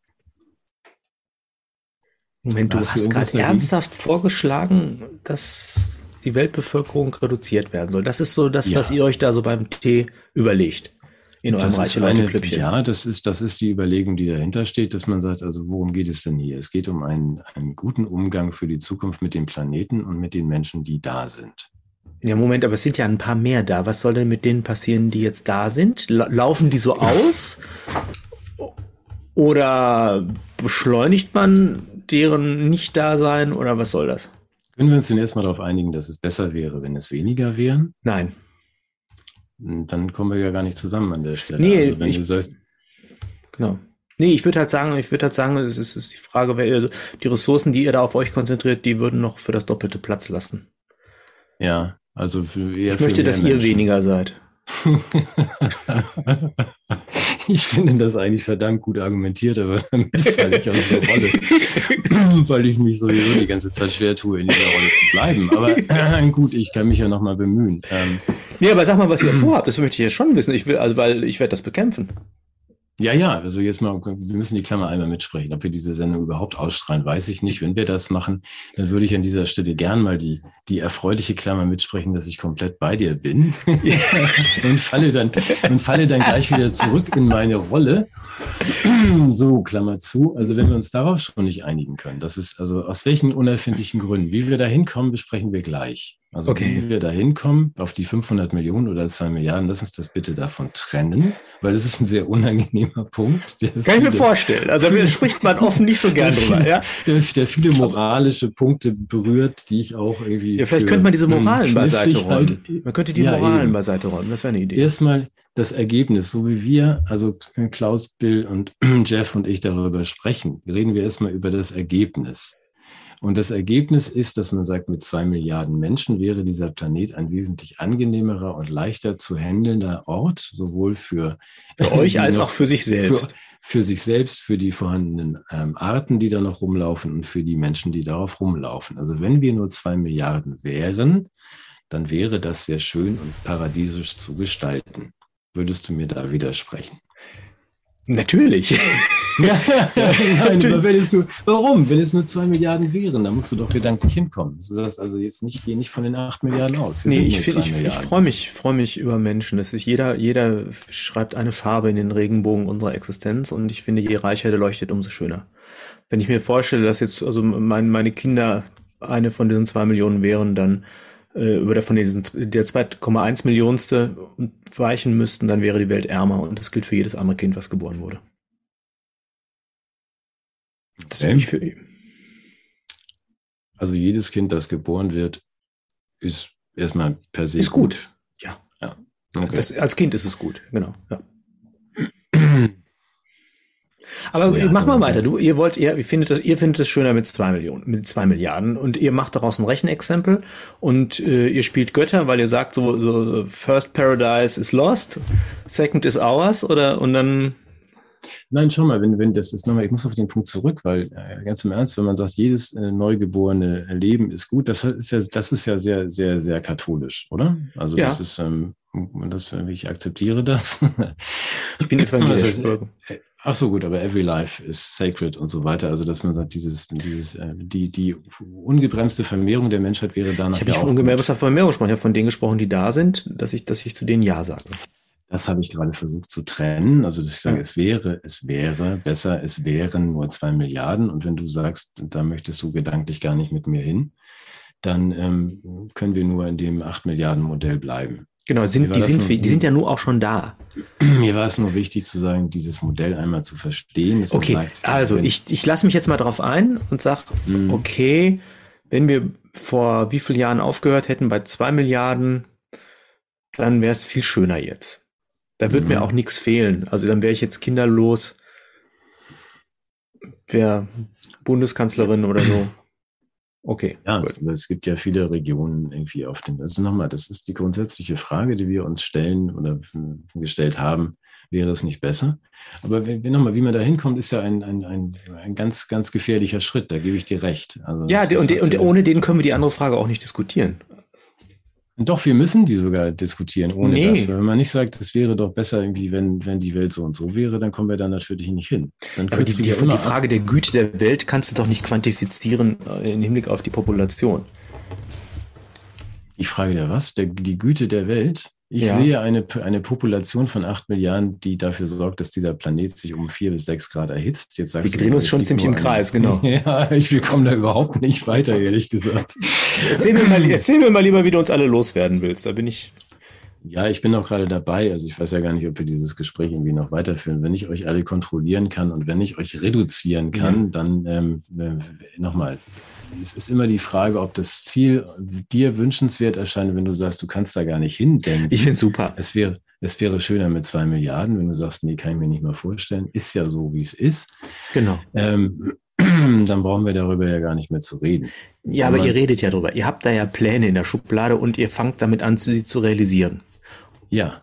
Moment, du hast, hast gerade ernsthaft vorgeschlagen, dass die Weltbevölkerung reduziert werden soll. Das ist so das, ja. was ihr euch da so beim Tee überlegt in eurem reiche Leute Ja, das ist, das ist die Überlegung, die dahinter steht, dass man sagt, also worum geht es denn hier? Es geht um einen, einen guten Umgang für die Zukunft mit dem Planeten und mit den Menschen, die da sind. Ja, Moment, aber es sind ja ein paar mehr da. Was soll denn mit denen passieren, die jetzt da sind? Laufen die so aus? Oder beschleunigt man deren Nicht-Dasein? Oder was soll das? Können wir uns denn erstmal darauf einigen, dass es besser wäre, wenn es weniger wären? Nein. Dann kommen wir ja gar nicht zusammen an der Stelle. Nee, also, wenn ich, du sagst, genau. Nee, ich würde halt sagen, ich würde halt sagen, es ist, ist die Frage, also die Ressourcen, die ihr da auf euch konzentriert, die würden noch für das doppelte Platz lassen. Ja, also für eher Ich möchte, dass Menschen. ihr weniger seid. ich finde das eigentlich verdammt gut argumentiert, aber damit falle ich aus der Rolle, weil ich mich sowieso die ganze Zeit schwer tue, in dieser Rolle zu bleiben. Aber äh, gut, ich kann mich ja nochmal bemühen. Ähm, nee, aber sag mal, was ihr vorhabt, das möchte ich ja schon wissen. Ich will, also weil ich werde das bekämpfen. Ja, ja, also jetzt mal, wir müssen die Klammer einmal mitsprechen. Ob wir diese Sendung überhaupt ausstrahlen, weiß ich nicht. Wenn wir das machen, dann würde ich an dieser Stelle gern mal die, die erfreuliche Klammer mitsprechen, dass ich komplett bei dir bin. und falle dann, und falle dann gleich wieder zurück in meine Rolle. so, Klammer zu. Also wenn wir uns darauf schon nicht einigen können, das ist also aus welchen unerfindlichen Gründen, wie wir da hinkommen, besprechen wir gleich. Also okay. wie wir da hinkommen, auf die 500 Millionen oder 2 Milliarden, lass uns das bitte davon trennen, weil das ist ein sehr unangenehmer Punkt. Kann viele, ich mir vorstellen. Also da spricht man offen nicht so gern drüber. Ja? Der, der, viele moralische Punkte berührt, die ich auch irgendwie. Ja, vielleicht könnte man diese Moralen beiseite räumen. Halt, man könnte die ja, Moralen eben. beiseite räumen. Das wäre eine Idee. Erstmal das Ergebnis, so wie wir, also Klaus, Bill und Jeff und ich darüber sprechen, reden wir erstmal über das Ergebnis. Und das Ergebnis ist, dass man sagt, mit zwei Milliarden Menschen wäre dieser Planet ein wesentlich angenehmerer und leichter zu handelnder Ort, sowohl für, für euch als auch für sich selbst. Für, für sich selbst, für die vorhandenen ähm, Arten, die da noch rumlaufen und für die Menschen, die darauf rumlaufen. Also wenn wir nur zwei Milliarden wären, dann wäre das sehr schön und paradiesisch zu gestalten. Würdest du mir da widersprechen? Natürlich. ja, nein, aber wenn es nur, warum? Wenn es nur zwei Milliarden wären, dann musst du doch gedanklich hinkommen. Das heißt also jetzt nicht, geh nicht von den acht Milliarden aus. Wir nee, ich, ich, ich freue mich, freue mich über Menschen. Es ist jeder, jeder schreibt eine Farbe in den Regenbogen unserer Existenz und ich finde, je reicher der leuchtet, umso schöner. Wenn ich mir vorstelle, dass jetzt also mein, meine Kinder eine von diesen zwei Millionen wären, dann äh, oder von diesen, der 2,1 Millionste weichen müssten, dann wäre die Welt ärmer und das gilt für jedes andere Kind, was geboren wurde. Das okay. für Also jedes Kind, das geboren wird, ist erstmal per se ist gut. gut. Ja. ja. Okay. Das, als Kind ist es gut, genau. Ja. Aber so, mach mal weiter. Du, ihr wollt, ihr, ihr findet das, ihr findet es schöner mit zwei Millionen, mit zwei Milliarden und ihr macht daraus ein Rechenexempel und äh, ihr spielt Götter, weil ihr sagt so, so First Paradise is lost, Second is ours oder und dann Nein, schau mal, wenn, wenn das ist nochmal, ich muss auf den Punkt zurück, weil äh, ganz im Ernst, wenn man sagt, jedes äh, neugeborene Leben ist gut, das ist ja, das ist ja sehr, sehr, sehr katholisch, oder? Also ja. das ist, ähm, das, ich akzeptiere das. Ich bin evangelisch. Ach so, gut, aber every life is sacred und so weiter. Also, dass man sagt, dieses, dieses, äh, die, die ungebremste Vermehrung der Menschheit wäre danach. Ich habe nicht von ungebremster Vermehrung gesprochen. Ich habe von denen gesprochen, die da sind, dass ich, dass ich zu denen Ja sage. Das habe ich gerade versucht zu trennen. Also, dass ich sage, es wäre, es wäre besser, es wären nur zwei Milliarden. Und wenn du sagst, da möchtest du gedanklich gar nicht mit mir hin, dann ähm, können wir nur in dem acht Milliarden Modell bleiben. Genau, sind, die, sind, nur, die sind ja nur auch schon da. Mir war es nur wichtig zu sagen, dieses Modell einmal zu verstehen. Okay, sagt, also ich, ich lasse mich jetzt mal drauf ein und sage, mhm. okay, wenn wir vor wie vielen Jahren aufgehört hätten bei zwei Milliarden, dann wäre es viel schöner jetzt. Da wird mhm. mir auch nichts fehlen. Also dann wäre ich jetzt kinderlos, wäre Bundeskanzlerin oder so. Okay. Ja, gut. es gibt ja viele Regionen irgendwie auf dem. Also nochmal, das ist die grundsätzliche Frage, die wir uns stellen oder gestellt haben. Wäre es nicht besser? Aber wenn, nochmal, wie man da hinkommt, ist ja ein, ein, ein, ein ganz, ganz gefährlicher Schritt. Da gebe ich dir recht. Also ja, und, und ohne den können wir die andere Frage auch nicht diskutieren. Doch, wir müssen die sogar diskutieren ohne nee. das. Wenn man nicht sagt, es wäre doch besser irgendwie, wenn, wenn die Welt so und so wäre, dann kommen wir da natürlich nicht hin. Dann Aber die, die, die Frage der Güte der Welt kannst du doch nicht quantifizieren äh, im Hinblick auf die Population. Die Frage der was? Der, die Güte der Welt? Ich ja. sehe eine, eine Population von acht Milliarden, die dafür sorgt, dass dieser Planet sich um vier bis sechs Grad erhitzt. Jetzt sagst wir drehen uns schon ziemlich im Kreis, genau. Ja, ich, wir kommen da überhaupt nicht weiter, ehrlich gesagt. Erzähl mir, mal, erzähl mir mal lieber, wie du uns alle loswerden willst. Da bin ich. Ja, ich bin auch gerade dabei. Also ich weiß ja gar nicht, ob wir dieses Gespräch irgendwie noch weiterführen. Wenn ich euch alle kontrollieren kann und wenn ich euch reduzieren kann, ja. dann ähm, äh, nochmal, es ist immer die Frage, ob das Ziel dir wünschenswert erscheint, wenn du sagst, du kannst da gar nicht hindenken. Ich finde es super. Es wäre, es wäre schöner mit zwei Milliarden, wenn du sagst, nee, kann ich mir nicht mal vorstellen. Ist ja so, wie es ist. Genau. Ähm, dann brauchen wir darüber ja gar nicht mehr zu reden. Ja, aber, aber ihr redet ja darüber. Ihr habt da ja Pläne in der Schublade und ihr fangt damit an, sie zu realisieren. Ja.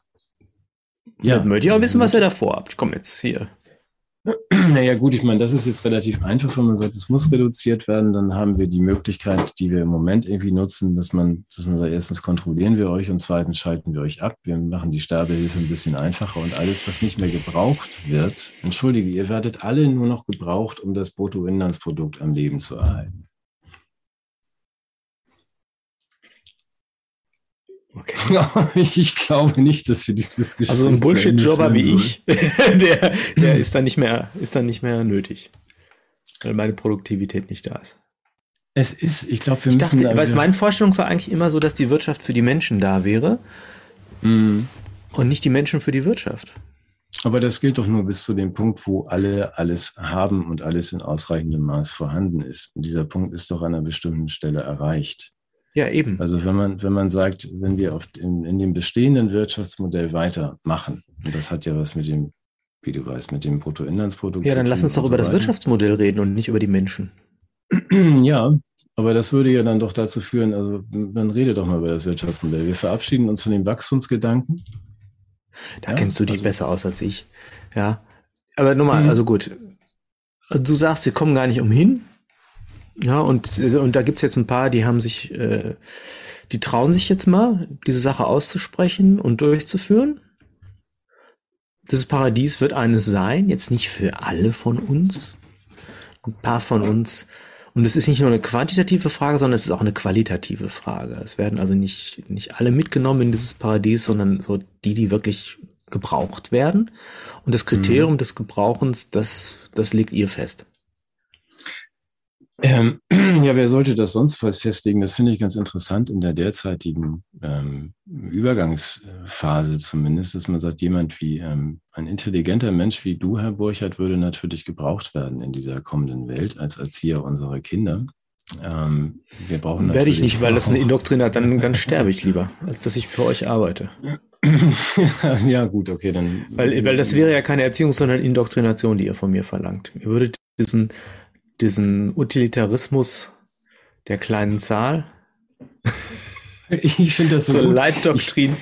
Ja. Dann möchte ich auch wissen, was ihr da vorhabt. Komm jetzt hier. Naja, gut, ich meine, das ist jetzt relativ einfach, wenn man sagt, es muss reduziert werden, dann haben wir die Möglichkeit, die wir im Moment irgendwie nutzen, dass man, dass man sagt, erstens kontrollieren wir euch und zweitens schalten wir euch ab. Wir machen die Sterbehilfe ein bisschen einfacher und alles, was nicht mehr gebraucht wird, entschuldige, ihr werdet alle nur noch gebraucht, um das Bruttoinlandsprodukt am Leben zu erhalten. Okay. ich, ich, glaube nicht, dass wir dieses Gespräch. Also ein Bullshit-Jobber wie ich, der, der ist dann nicht mehr, ist dann nicht mehr nötig. Weil meine Produktivität nicht da ist. Es ist, ich glaube, wir ich müssen. Dachte, weil meine Vorstellung war eigentlich immer so, dass die Wirtschaft für die Menschen da wäre. Mm. Und nicht die Menschen für die Wirtschaft. Aber das gilt doch nur bis zu dem Punkt, wo alle alles haben und alles in ausreichendem Maß vorhanden ist. Und dieser Punkt ist doch an einer bestimmten Stelle erreicht. Ja, eben. Also wenn man, wenn man sagt, wenn wir auf, in, in dem bestehenden Wirtschaftsmodell weitermachen, und das hat ja was mit dem, wie du weißt, mit dem Bruttoinlandsprodukt. Ja, dann lass uns doch über so das Wirtschaftsmodell reden und nicht über die Menschen. Ja, aber das würde ja dann doch dazu führen, also dann rede doch mal über das Wirtschaftsmodell. Wir verabschieden uns von dem Wachstumsgedanken. Da ja, kennst du dich also, besser aus als ich. Ja. Aber nochmal, mhm. also gut. Du sagst, wir kommen gar nicht umhin. Ja, und, und da gibt's jetzt ein paar, die haben sich, äh, die trauen sich jetzt mal, diese Sache auszusprechen und durchzuführen. Das Paradies wird eines sein, jetzt nicht für alle von uns. Ein paar von uns und es ist nicht nur eine quantitative Frage, sondern es ist auch eine qualitative Frage. Es werden also nicht, nicht alle mitgenommen in dieses Paradies, sondern so die, die wirklich gebraucht werden. Und das Kriterium mhm. des Gebrauchens, das, das legt ihr fest. Ähm, ja, wer sollte das sonst festlegen? Das finde ich ganz interessant in der derzeitigen ähm, Übergangsphase zumindest, dass man sagt, jemand wie ähm, ein intelligenter Mensch wie du, Herr Burchardt, würde natürlich gebraucht werden in dieser kommenden Welt als Erzieher unserer Kinder. Ähm, wir brauchen Werde ich nicht, weil das eine Indoktrinat, dann, dann sterbe ich lieber, als dass ich für euch arbeite. ja, gut, okay, dann. Weil, weil das wäre ja keine Erziehung, sondern Indoktrination, die ihr von mir verlangt. Ihr würdet diesen diesen Utilitarismus der kleinen Zahl. Ich finde das so. Zur gut. Leitdoktrin.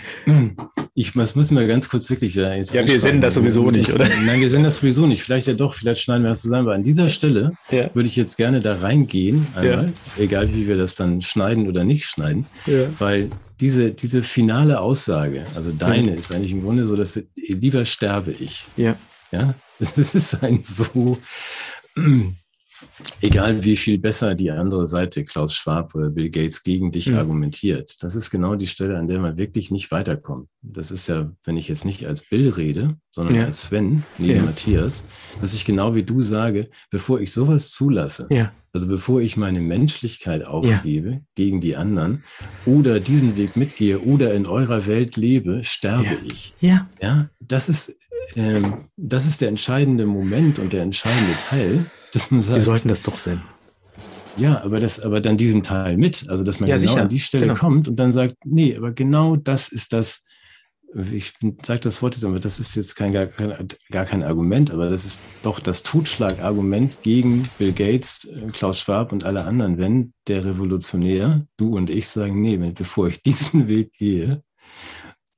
Ich, ich, das müssen wir ganz kurz wirklich ja, jetzt Ja, wir senden das sowieso nicht, oder? Nein, wir senden das sowieso nicht. Vielleicht ja doch, vielleicht schneiden wir das zusammen. Aber an dieser Stelle ja. würde ich jetzt gerne da reingehen, einmal, ja. egal wie wir das dann schneiden oder nicht schneiden, ja. weil diese, diese finale Aussage, also deine, ist eigentlich im Grunde so, dass lieber sterbe ich. Ja. Ja, das ist ein so Egal wie viel besser die andere Seite, Klaus Schwab oder Bill Gates, gegen dich mhm. argumentiert. Das ist genau die Stelle, an der man wirklich nicht weiterkommt. Das ist ja, wenn ich jetzt nicht als Bill rede, sondern ja. als Sven, neben ja. Matthias, dass ich genau wie du sage, bevor ich sowas zulasse, ja. also bevor ich meine Menschlichkeit aufgebe gegen die anderen oder diesen Weg mitgehe oder in eurer Welt lebe, sterbe ich. Ja. Ja, das ist, ähm, das ist der entscheidende Moment und der entscheidende Teil dass man sagt, Wir sollten das doch sein. Ja, aber das, aber dann diesen Teil mit, also dass man ja, genau sicher. an die Stelle genau. kommt und dann sagt, nee, aber genau das ist das, ich sage das Wort jetzt, aber das ist jetzt kein, gar, kein, gar kein Argument, aber das ist doch das Totschlagargument gegen Bill Gates, äh, Klaus Schwab und alle anderen, wenn der Revolutionär, du und ich sagen, nee, bevor ich diesen Weg gehe,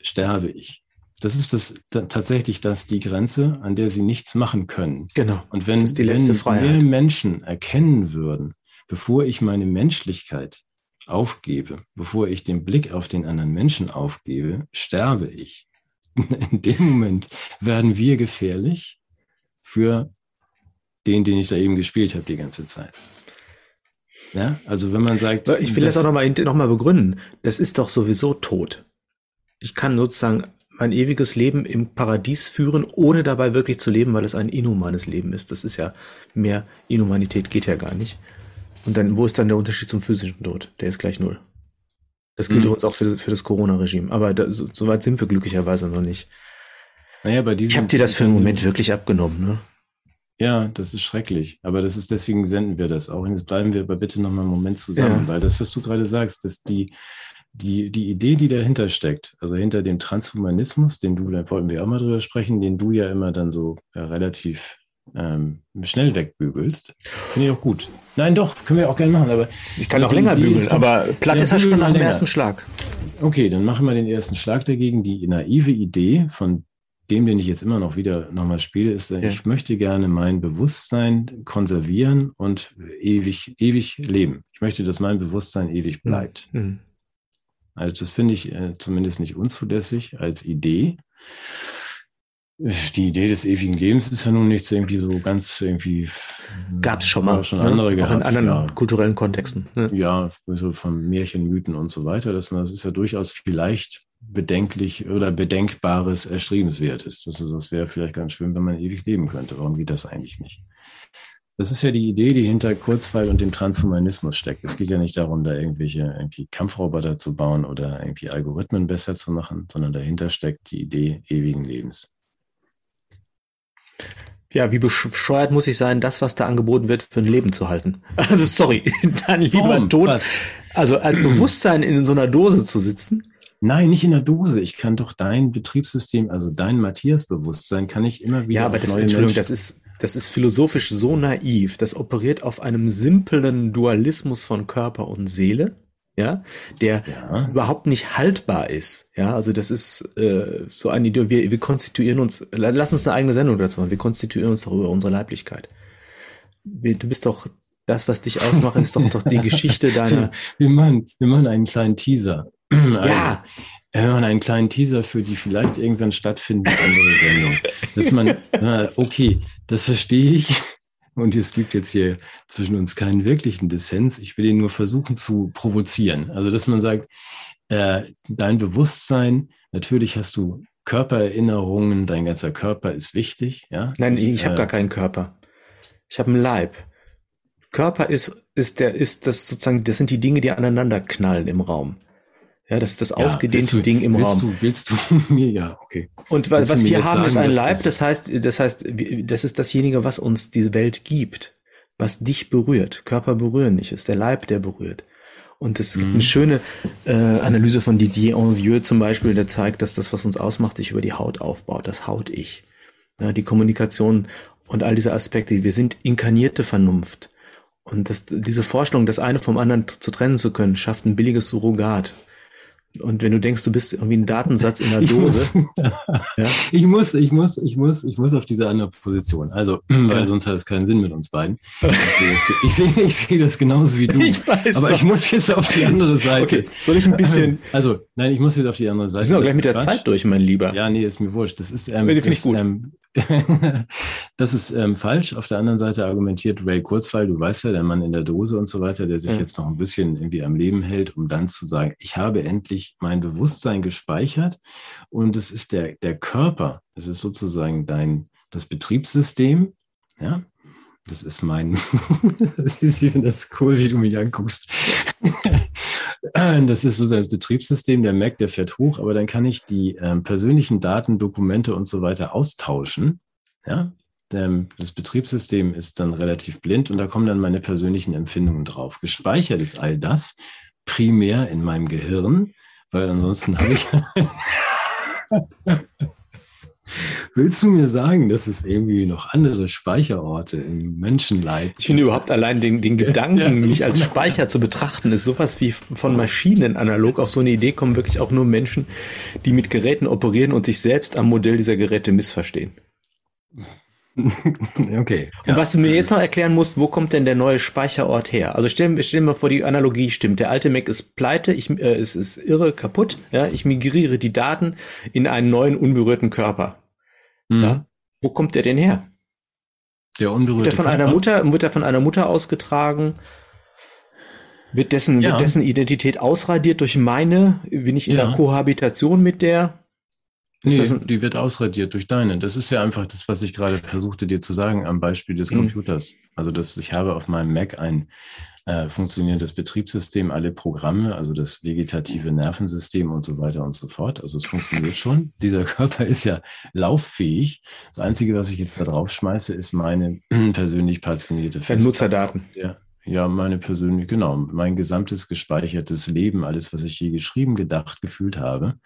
sterbe ich das ist das da, tatsächlich das die Grenze, an der sie nichts machen können. Genau. Und wenn, die wenn mehr Menschen erkennen würden, bevor ich meine Menschlichkeit aufgebe, bevor ich den Blick auf den anderen Menschen aufgebe, sterbe ich. In dem Moment werden wir gefährlich für den, den ich da eben gespielt habe die ganze Zeit. Ja, also wenn man sagt. Ich will das, das auch nochmal noch mal begründen. Das ist doch sowieso tot. Ich kann sozusagen mein ewiges Leben im Paradies führen, ohne dabei wirklich zu leben, weil es ein inhumanes Leben ist. Das ist ja mehr Inhumanität geht ja gar nicht. Und dann, wo ist dann der Unterschied zum physischen Tod? Der ist gleich null. Das gilt mhm. übrigens auch für, für das Corona-Regime. Aber da, so, so, weit sind wir glücklicherweise noch nicht. Naja, bei diesem ich habe dir das für einen Moment wirklich abgenommen, ne? Ja, das ist schrecklich. Aber das ist deswegen senden wir das auch. Und jetzt bleiben wir aber bitte noch mal einen Moment zusammen, ja. weil das, was du gerade sagst, dass die, die, die Idee, die dahinter steckt, also hinter dem Transhumanismus, den du, da wollten wir auch mal drüber sprechen, den du ja immer dann so ja, relativ ähm, schnell wegbügelst, finde ich auch gut. Nein, doch, können wir auch gerne machen, aber. Ich kann auch länger bügeln, aber platt ist ja schon nach dem ersten Schlag. Okay, dann machen wir den ersten Schlag dagegen. Die naive Idee von dem, den ich jetzt immer noch wieder nochmal spiele, ist, ja. ich möchte gerne mein Bewusstsein konservieren und ewig, ewig leben. Ich möchte, dass mein Bewusstsein ewig bleibt. Mhm. Also das finde ich äh, zumindest nicht unzulässig als Idee. Die Idee des ewigen Lebens ist ja nun nichts irgendwie so ganz irgendwie. Gab es schon mal. Schon ne? andere gehabt, in anderen ja. kulturellen Kontexten. Ne? Ja, so von Märchen, Mythen und so weiter, dass man, das ist ja durchaus vielleicht bedenklich oder bedenkbares Erstrebenswertes. Das, ist, das wäre vielleicht ganz schön, wenn man ewig leben könnte. Warum geht das eigentlich nicht? Das ist ja die Idee, die hinter Kurzweil und dem Transhumanismus steckt. Es geht ja nicht darum, da irgendwelche irgendwie Kampfroboter zu bauen oder irgendwie Algorithmen besser zu machen, sondern dahinter steckt die Idee ewigen Lebens. Ja, wie bescheuert muss ich sein, das, was da angeboten wird, für ein Leben zu halten? Also sorry, dann lieber Warum? tot. Was? Also als Bewusstsein in so einer Dose zu sitzen. Nein, nicht in der Dose. Ich kann doch dein Betriebssystem, also dein Matthias-Bewusstsein, kann ich immer wieder. Ja, aber das, Entschuldigung, Menschen das ist, das ist philosophisch so naiv, das operiert auf einem simplen Dualismus von Körper und Seele, ja, der ja. überhaupt nicht haltbar ist. Ja, also das ist äh, so eine Idee, wir, wir konstituieren uns, lass uns eine eigene Sendung dazu machen, wir konstituieren uns doch über unsere Leiblichkeit. Du bist doch, das, was dich ausmacht, ist doch, doch die Geschichte deiner. Wir machen, wir machen einen kleinen Teaser. Also, ja. Wir machen einen kleinen Teaser für die vielleicht irgendwann stattfindende andere Sendung. Dass man, okay, das verstehe ich. Und es gibt jetzt hier zwischen uns keinen wirklichen Dissens. Ich will ihn nur versuchen zu provozieren. Also, dass man sagt, äh, dein Bewusstsein, natürlich hast du Körpererinnerungen, dein ganzer Körper ist wichtig. Ja? Nein, ich, ich habe äh, gar keinen Körper. Ich habe einen Leib. Körper ist, ist der, ist das sozusagen, das sind die Dinge, die aneinander knallen im Raum. Ja, das ist das ausgedehnte du, Ding im willst Raum. Du, willst du mir, ja, okay. Und willst was wir haben, sagen, ist ein Leib, das heißt, das heißt, das ist dasjenige, was uns diese Welt gibt, was dich berührt. Körper berühren nicht, ist der Leib, der berührt. Und es gibt mhm. eine schöne äh, Analyse von Didier Anzieux zum Beispiel, der zeigt, dass das, was uns ausmacht, sich über die Haut aufbaut, das Haut-Ich. Ja, die Kommunikation und all diese Aspekte. Wir sind inkarnierte Vernunft. Und das, diese Vorstellung, das eine vom anderen zu trennen zu können, schafft ein billiges Surrogat. Und wenn du denkst, du bist irgendwie ein Datensatz in der Dose. Ich muss, ja? ich muss, ich muss, ich muss, ich muss auf diese andere Position. Also, weil ja. sonst hat es keinen Sinn mit uns beiden. Ich sehe, ich sehe, ich sehe das genauso wie du. Ich weiß aber doch. ich muss jetzt auf die andere Seite. Okay, soll ich ein bisschen. Also, nein, ich muss jetzt auf die andere Seite. Wir sind auch gleich mit der Quatsch. Zeit durch, mein Lieber. Ja, nee, ist mir wurscht. Das ist, ähm, das, gut. Ähm, das ist ähm, falsch. Auf der anderen Seite argumentiert Ray Kurzweil, du weißt ja, der Mann in der Dose und so weiter, der sich ja. jetzt noch ein bisschen irgendwie am Leben hält, um dann zu sagen, ich habe endlich mein Bewusstsein gespeichert und es ist der, der Körper, es ist sozusagen dein, das Betriebssystem, ja, das ist mein, das ist, ich finde das cool, wie du mich anguckst. Das ist sozusagen das Betriebssystem, der Mac, der fährt hoch, aber dann kann ich die ähm, persönlichen Daten, Dokumente und so weiter austauschen. Ja, das Betriebssystem ist dann relativ blind und da kommen dann meine persönlichen Empfindungen drauf. Gespeichert ist all das primär in meinem Gehirn, weil ansonsten habe ich Willst du mir sagen, dass es irgendwie noch andere Speicherorte im Menschenleib Ich finde überhaupt allein den, den Gedanken, ja, mich als Speicher zu betrachten, ist sowas wie von Maschinen analog. Auf so eine Idee kommen wirklich auch nur Menschen, die mit Geräten operieren und sich selbst am Modell dieser Geräte missverstehen. Okay. Und ja. was du mir jetzt noch erklären musst, wo kommt denn der neue Speicherort her? Also stellen wir stellen mal vor, die Analogie stimmt. Der alte Mac ist pleite, ich, äh, es ist irre, kaputt. Ja, ich migriere die Daten in einen neuen unberührten Körper. Mhm. Ja, wo kommt der denn her? Der unberührte wird er von Körper? einer Mutter wird er von einer Mutter ausgetragen? Wird dessen, ja. wird dessen Identität ausradiert durch meine? Bin ich in ja. der Kohabitation mit der? Nee, die wird ausradiert durch deine. Das ist ja einfach das, was ich gerade versuchte dir zu sagen am Beispiel des mhm. Computers. Also, dass ich habe auf meinem Mac ein äh, funktionierendes Betriebssystem, alle Programme, also das vegetative Nervensystem und so weiter und so fort. Also es funktioniert schon. Dieser Körper ist ja lauffähig. Das Einzige, was ich jetzt da drauf schmeiße, ist meine persönlich partitionierte Nutzerdaten. Ja, ja, meine persönliche, genau, mein gesamtes gespeichertes Leben, alles, was ich je geschrieben, gedacht, gefühlt habe,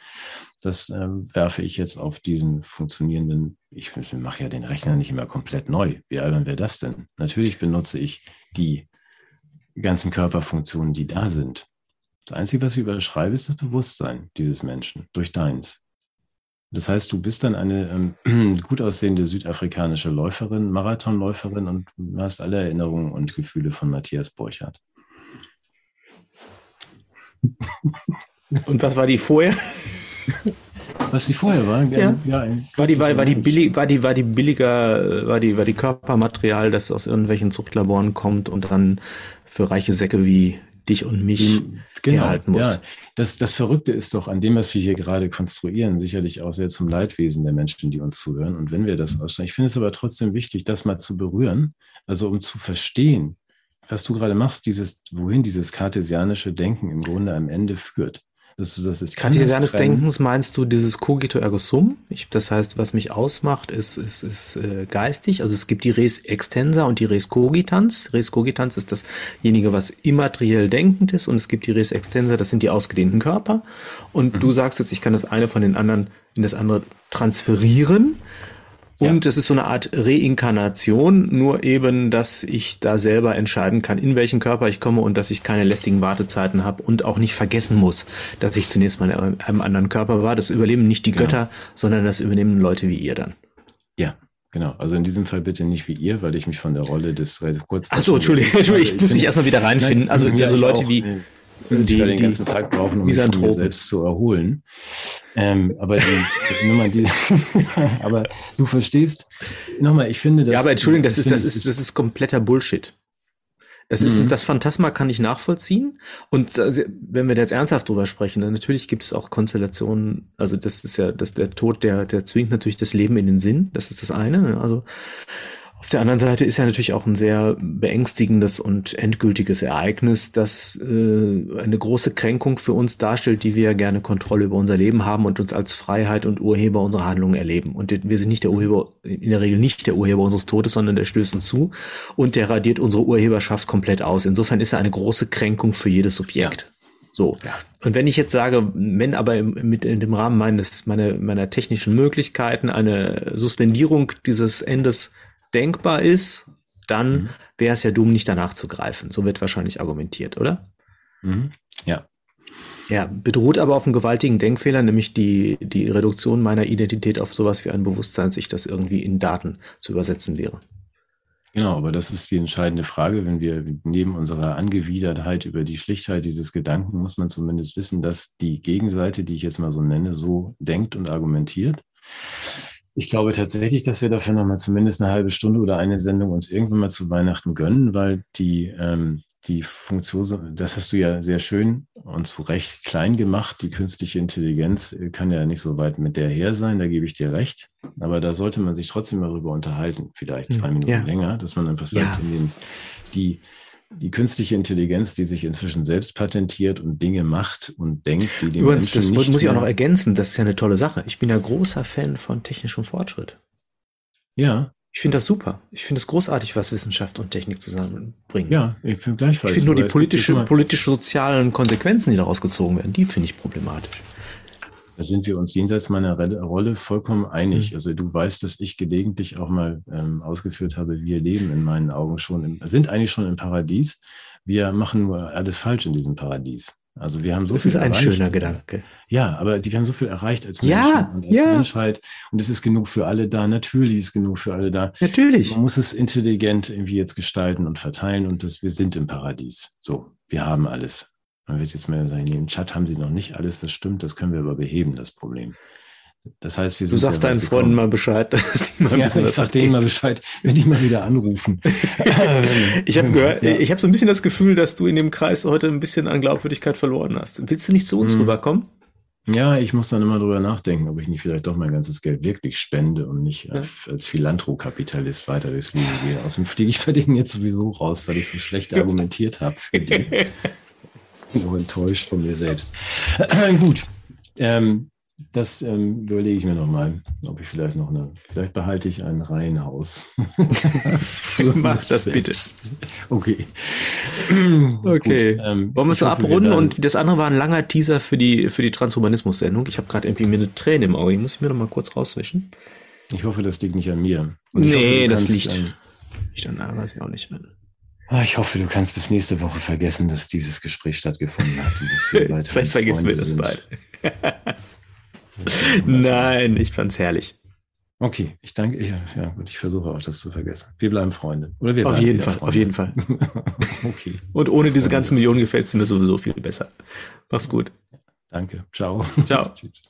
das ähm, werfe ich jetzt auf diesen funktionierenden, ich, ich mache ja den Rechner nicht immer komplett neu. Wie albern wäre das denn? Natürlich benutze ich die ganzen Körperfunktionen, die da sind. Das Einzige, was ich überschreibe, ist das Bewusstsein dieses Menschen durch deins. Das heißt, du bist dann eine ähm, gut aussehende südafrikanische Läuferin, Marathonläuferin und hast alle Erinnerungen und Gefühle von Matthias Borchardt. Und was war die vorher? Was die vorher war? Ja. ja war die, war, war die billig, war die, war die billiger, war die, war die Körpermaterial, das aus irgendwelchen Zuchtlaboren kommt und dann für reiche Säcke wie dich und mich genau, erhalten muss. Ja, das, das Verrückte ist doch an dem, was wir hier gerade konstruieren, sicherlich auch sehr zum Leidwesen der Menschen, die uns zuhören. Und wenn wir das ausstellen, ich finde es aber trotzdem wichtig, das mal zu berühren, also um zu verstehen, was du gerade machst, dieses, wohin dieses kartesianische Denken im Grunde am Ende führt. Das, das ist Kartesianes Denkens meinst du dieses Cogito ergo sum? Ich, das heißt, was mich ausmacht, ist, ist, ist äh, geistig. Also es gibt die Res extensa und die Res cogitans. Res cogitans ist dasjenige, was immateriell denkend ist und es gibt die Res extensa, das sind die ausgedehnten Körper. Und mhm. du sagst jetzt, ich kann das eine von den anderen in das andere transferieren. Und ja. es ist so eine Art Reinkarnation, nur eben, dass ich da selber entscheiden kann, in welchen Körper ich komme und dass ich keine lästigen Wartezeiten habe und auch nicht vergessen muss, dass ich zunächst mal in einem anderen Körper war. Das überleben nicht die genau. Götter, sondern das übernehmen Leute wie ihr dann. Ja, Genau, also in diesem Fall bitte nicht wie ihr, weil ich mich von der Rolle des kurz. Ach so, Entschuldigung, Entschuldigung, ich muss mich erstmal wieder reinfinden. Nein, also, also Leute wie, die, die den ganzen Tag brauchen, um mich von mir selbst zu erholen. Ähm, aber die, die, aber du verstehst, nochmal, ich finde das. Ja, aber Entschuldigung, das ist, das ist, das ist kompletter Bullshit. Das ist, mhm. das Phantasma kann ich nachvollziehen. Und äh, wenn wir jetzt ernsthaft drüber sprechen, dann natürlich gibt es auch Konstellationen. Also das ist ja, das, der Tod, der, der zwingt natürlich das Leben in den Sinn. Das ist das eine. Also auf der anderen Seite ist ja natürlich auch ein sehr beängstigendes und endgültiges Ereignis, das äh, eine große Kränkung für uns darstellt, die wir ja gerne Kontrolle über unser Leben haben und uns als Freiheit und Urheber unserer Handlungen erleben. Und wir sind nicht der Urheber, in der Regel nicht der Urheber unseres Todes, sondern der stößt uns zu und der radiert unsere Urheberschaft komplett aus. Insofern ist er eine große Kränkung für jedes Subjekt. Ja. So. Ja. Und wenn ich jetzt sage, wenn aber im, mit in dem Rahmen meines, meiner, meiner technischen Möglichkeiten eine Suspendierung dieses Endes denkbar ist, dann mhm. wäre es ja dumm, nicht danach zu greifen. So wird wahrscheinlich argumentiert, oder? Mhm. Ja. Ja, bedroht aber auf einen gewaltigen Denkfehler, nämlich die, die Reduktion meiner Identität auf sowas wie ein Bewusstsein, sich das irgendwie in Daten zu übersetzen wäre. Genau, aber das ist die entscheidende Frage. Wenn wir neben unserer Angewidertheit über die Schlichtheit dieses Gedanken, muss man zumindest wissen, dass die Gegenseite, die ich jetzt mal so nenne, so denkt und argumentiert. Ich glaube tatsächlich, dass wir dafür nochmal zumindest eine halbe Stunde oder eine Sendung uns irgendwann mal zu Weihnachten gönnen, weil die, ähm, die Funktion, das hast du ja sehr schön und zu Recht klein gemacht. Die künstliche Intelligenz äh, kann ja nicht so weit mit der her sein, da gebe ich dir recht. Aber da sollte man sich trotzdem mal drüber unterhalten, vielleicht zwei hm, Minuten ja. länger, dass man einfach sagt, ja. den, die, die künstliche Intelligenz, die sich inzwischen selbst patentiert und Dinge macht und denkt, die den Übrigens, Menschen das nicht muss ich auch noch ergänzen, das ist ja eine tolle Sache. Ich bin ja großer Fan von technischem Fortschritt. Ja. Ich finde das super. Ich finde es großartig, was Wissenschaft und Technik zusammenbringen. Ja, ich bin gleichfalls. Ich finde nur die politische, politisch-sozialen Konsequenzen, die daraus gezogen werden, die finde ich problematisch. Da sind wir uns jenseits meiner Rolle vollkommen einig. Mhm. Also du weißt, dass ich gelegentlich auch mal ähm, ausgeführt habe, wir leben in meinen Augen schon, im, sind eigentlich schon im Paradies. Wir machen nur alles falsch in diesem Paradies. Also wir haben so das viel ist ein erreicht. schöner Gedanke. Ja, aber die, wir haben so viel erreicht als Menschen ja, und als ja. Menschheit. Und es ist genug für alle da. Natürlich ist genug für alle da. Natürlich. Man muss es intelligent irgendwie jetzt gestalten und verteilen und das, wir sind im Paradies. So, wir haben alles. Man wird jetzt mal sagen, im Chat haben sie noch nicht alles, das stimmt, das können wir aber beheben, das Problem. Das heißt, wir. Du sagst deinen Freunden mal Bescheid. Dass die mal ja, ich sag denen mal Bescheid, wenn die mal wieder anrufen. ich habe gehört, ja. ich habe so ein bisschen das Gefühl, dass du in dem Kreis heute ein bisschen an Glaubwürdigkeit verloren hast. Willst du nicht zu uns hm. rüberkommen? Ja, ich muss dann immer drüber nachdenken, ob ich nicht vielleicht doch mein ganzes Geld wirklich spende und nicht ja. als Philanthrokapitalist weiter durchs Leben gehe. Außerdem fliege ich bei denen jetzt sowieso raus, weil ich so schlecht argumentiert habe nur enttäuscht von mir selbst. Gut. Ähm, das ähm, überlege ich mir nochmal, ob ich vielleicht noch eine, vielleicht behalte ich ein Reihenhaus. Mach das bitte. Okay. Okay. Gut, ähm, Wollen wir es so abrunden? Und das andere war ein langer Teaser für die, für die Transhumanismus-Sendung. Ich habe gerade irgendwie mir eine Träne im Auge. Muss ich mir noch mal kurz rauswischen. Ich hoffe, das liegt nicht an mir. nee, hoffe, das liegt. An, ich dann weiß ich auch nicht. Ah, ich hoffe, du kannst bis nächste Woche vergessen, dass dieses Gespräch stattgefunden hat. Vielleicht vergessen wir das bald. Nein, ich fand's herrlich. Okay, ich danke. Ich, ja, gut, ich versuche auch das zu vergessen. Wir bleiben Freunde. Oder wir auf jeden Fall, Freunde. auf jeden Fall. okay. Und ohne diese ganzen Millionen gefällt es mir sowieso viel besser. Mach's gut. Danke. Ciao. Ciao. Tschüss.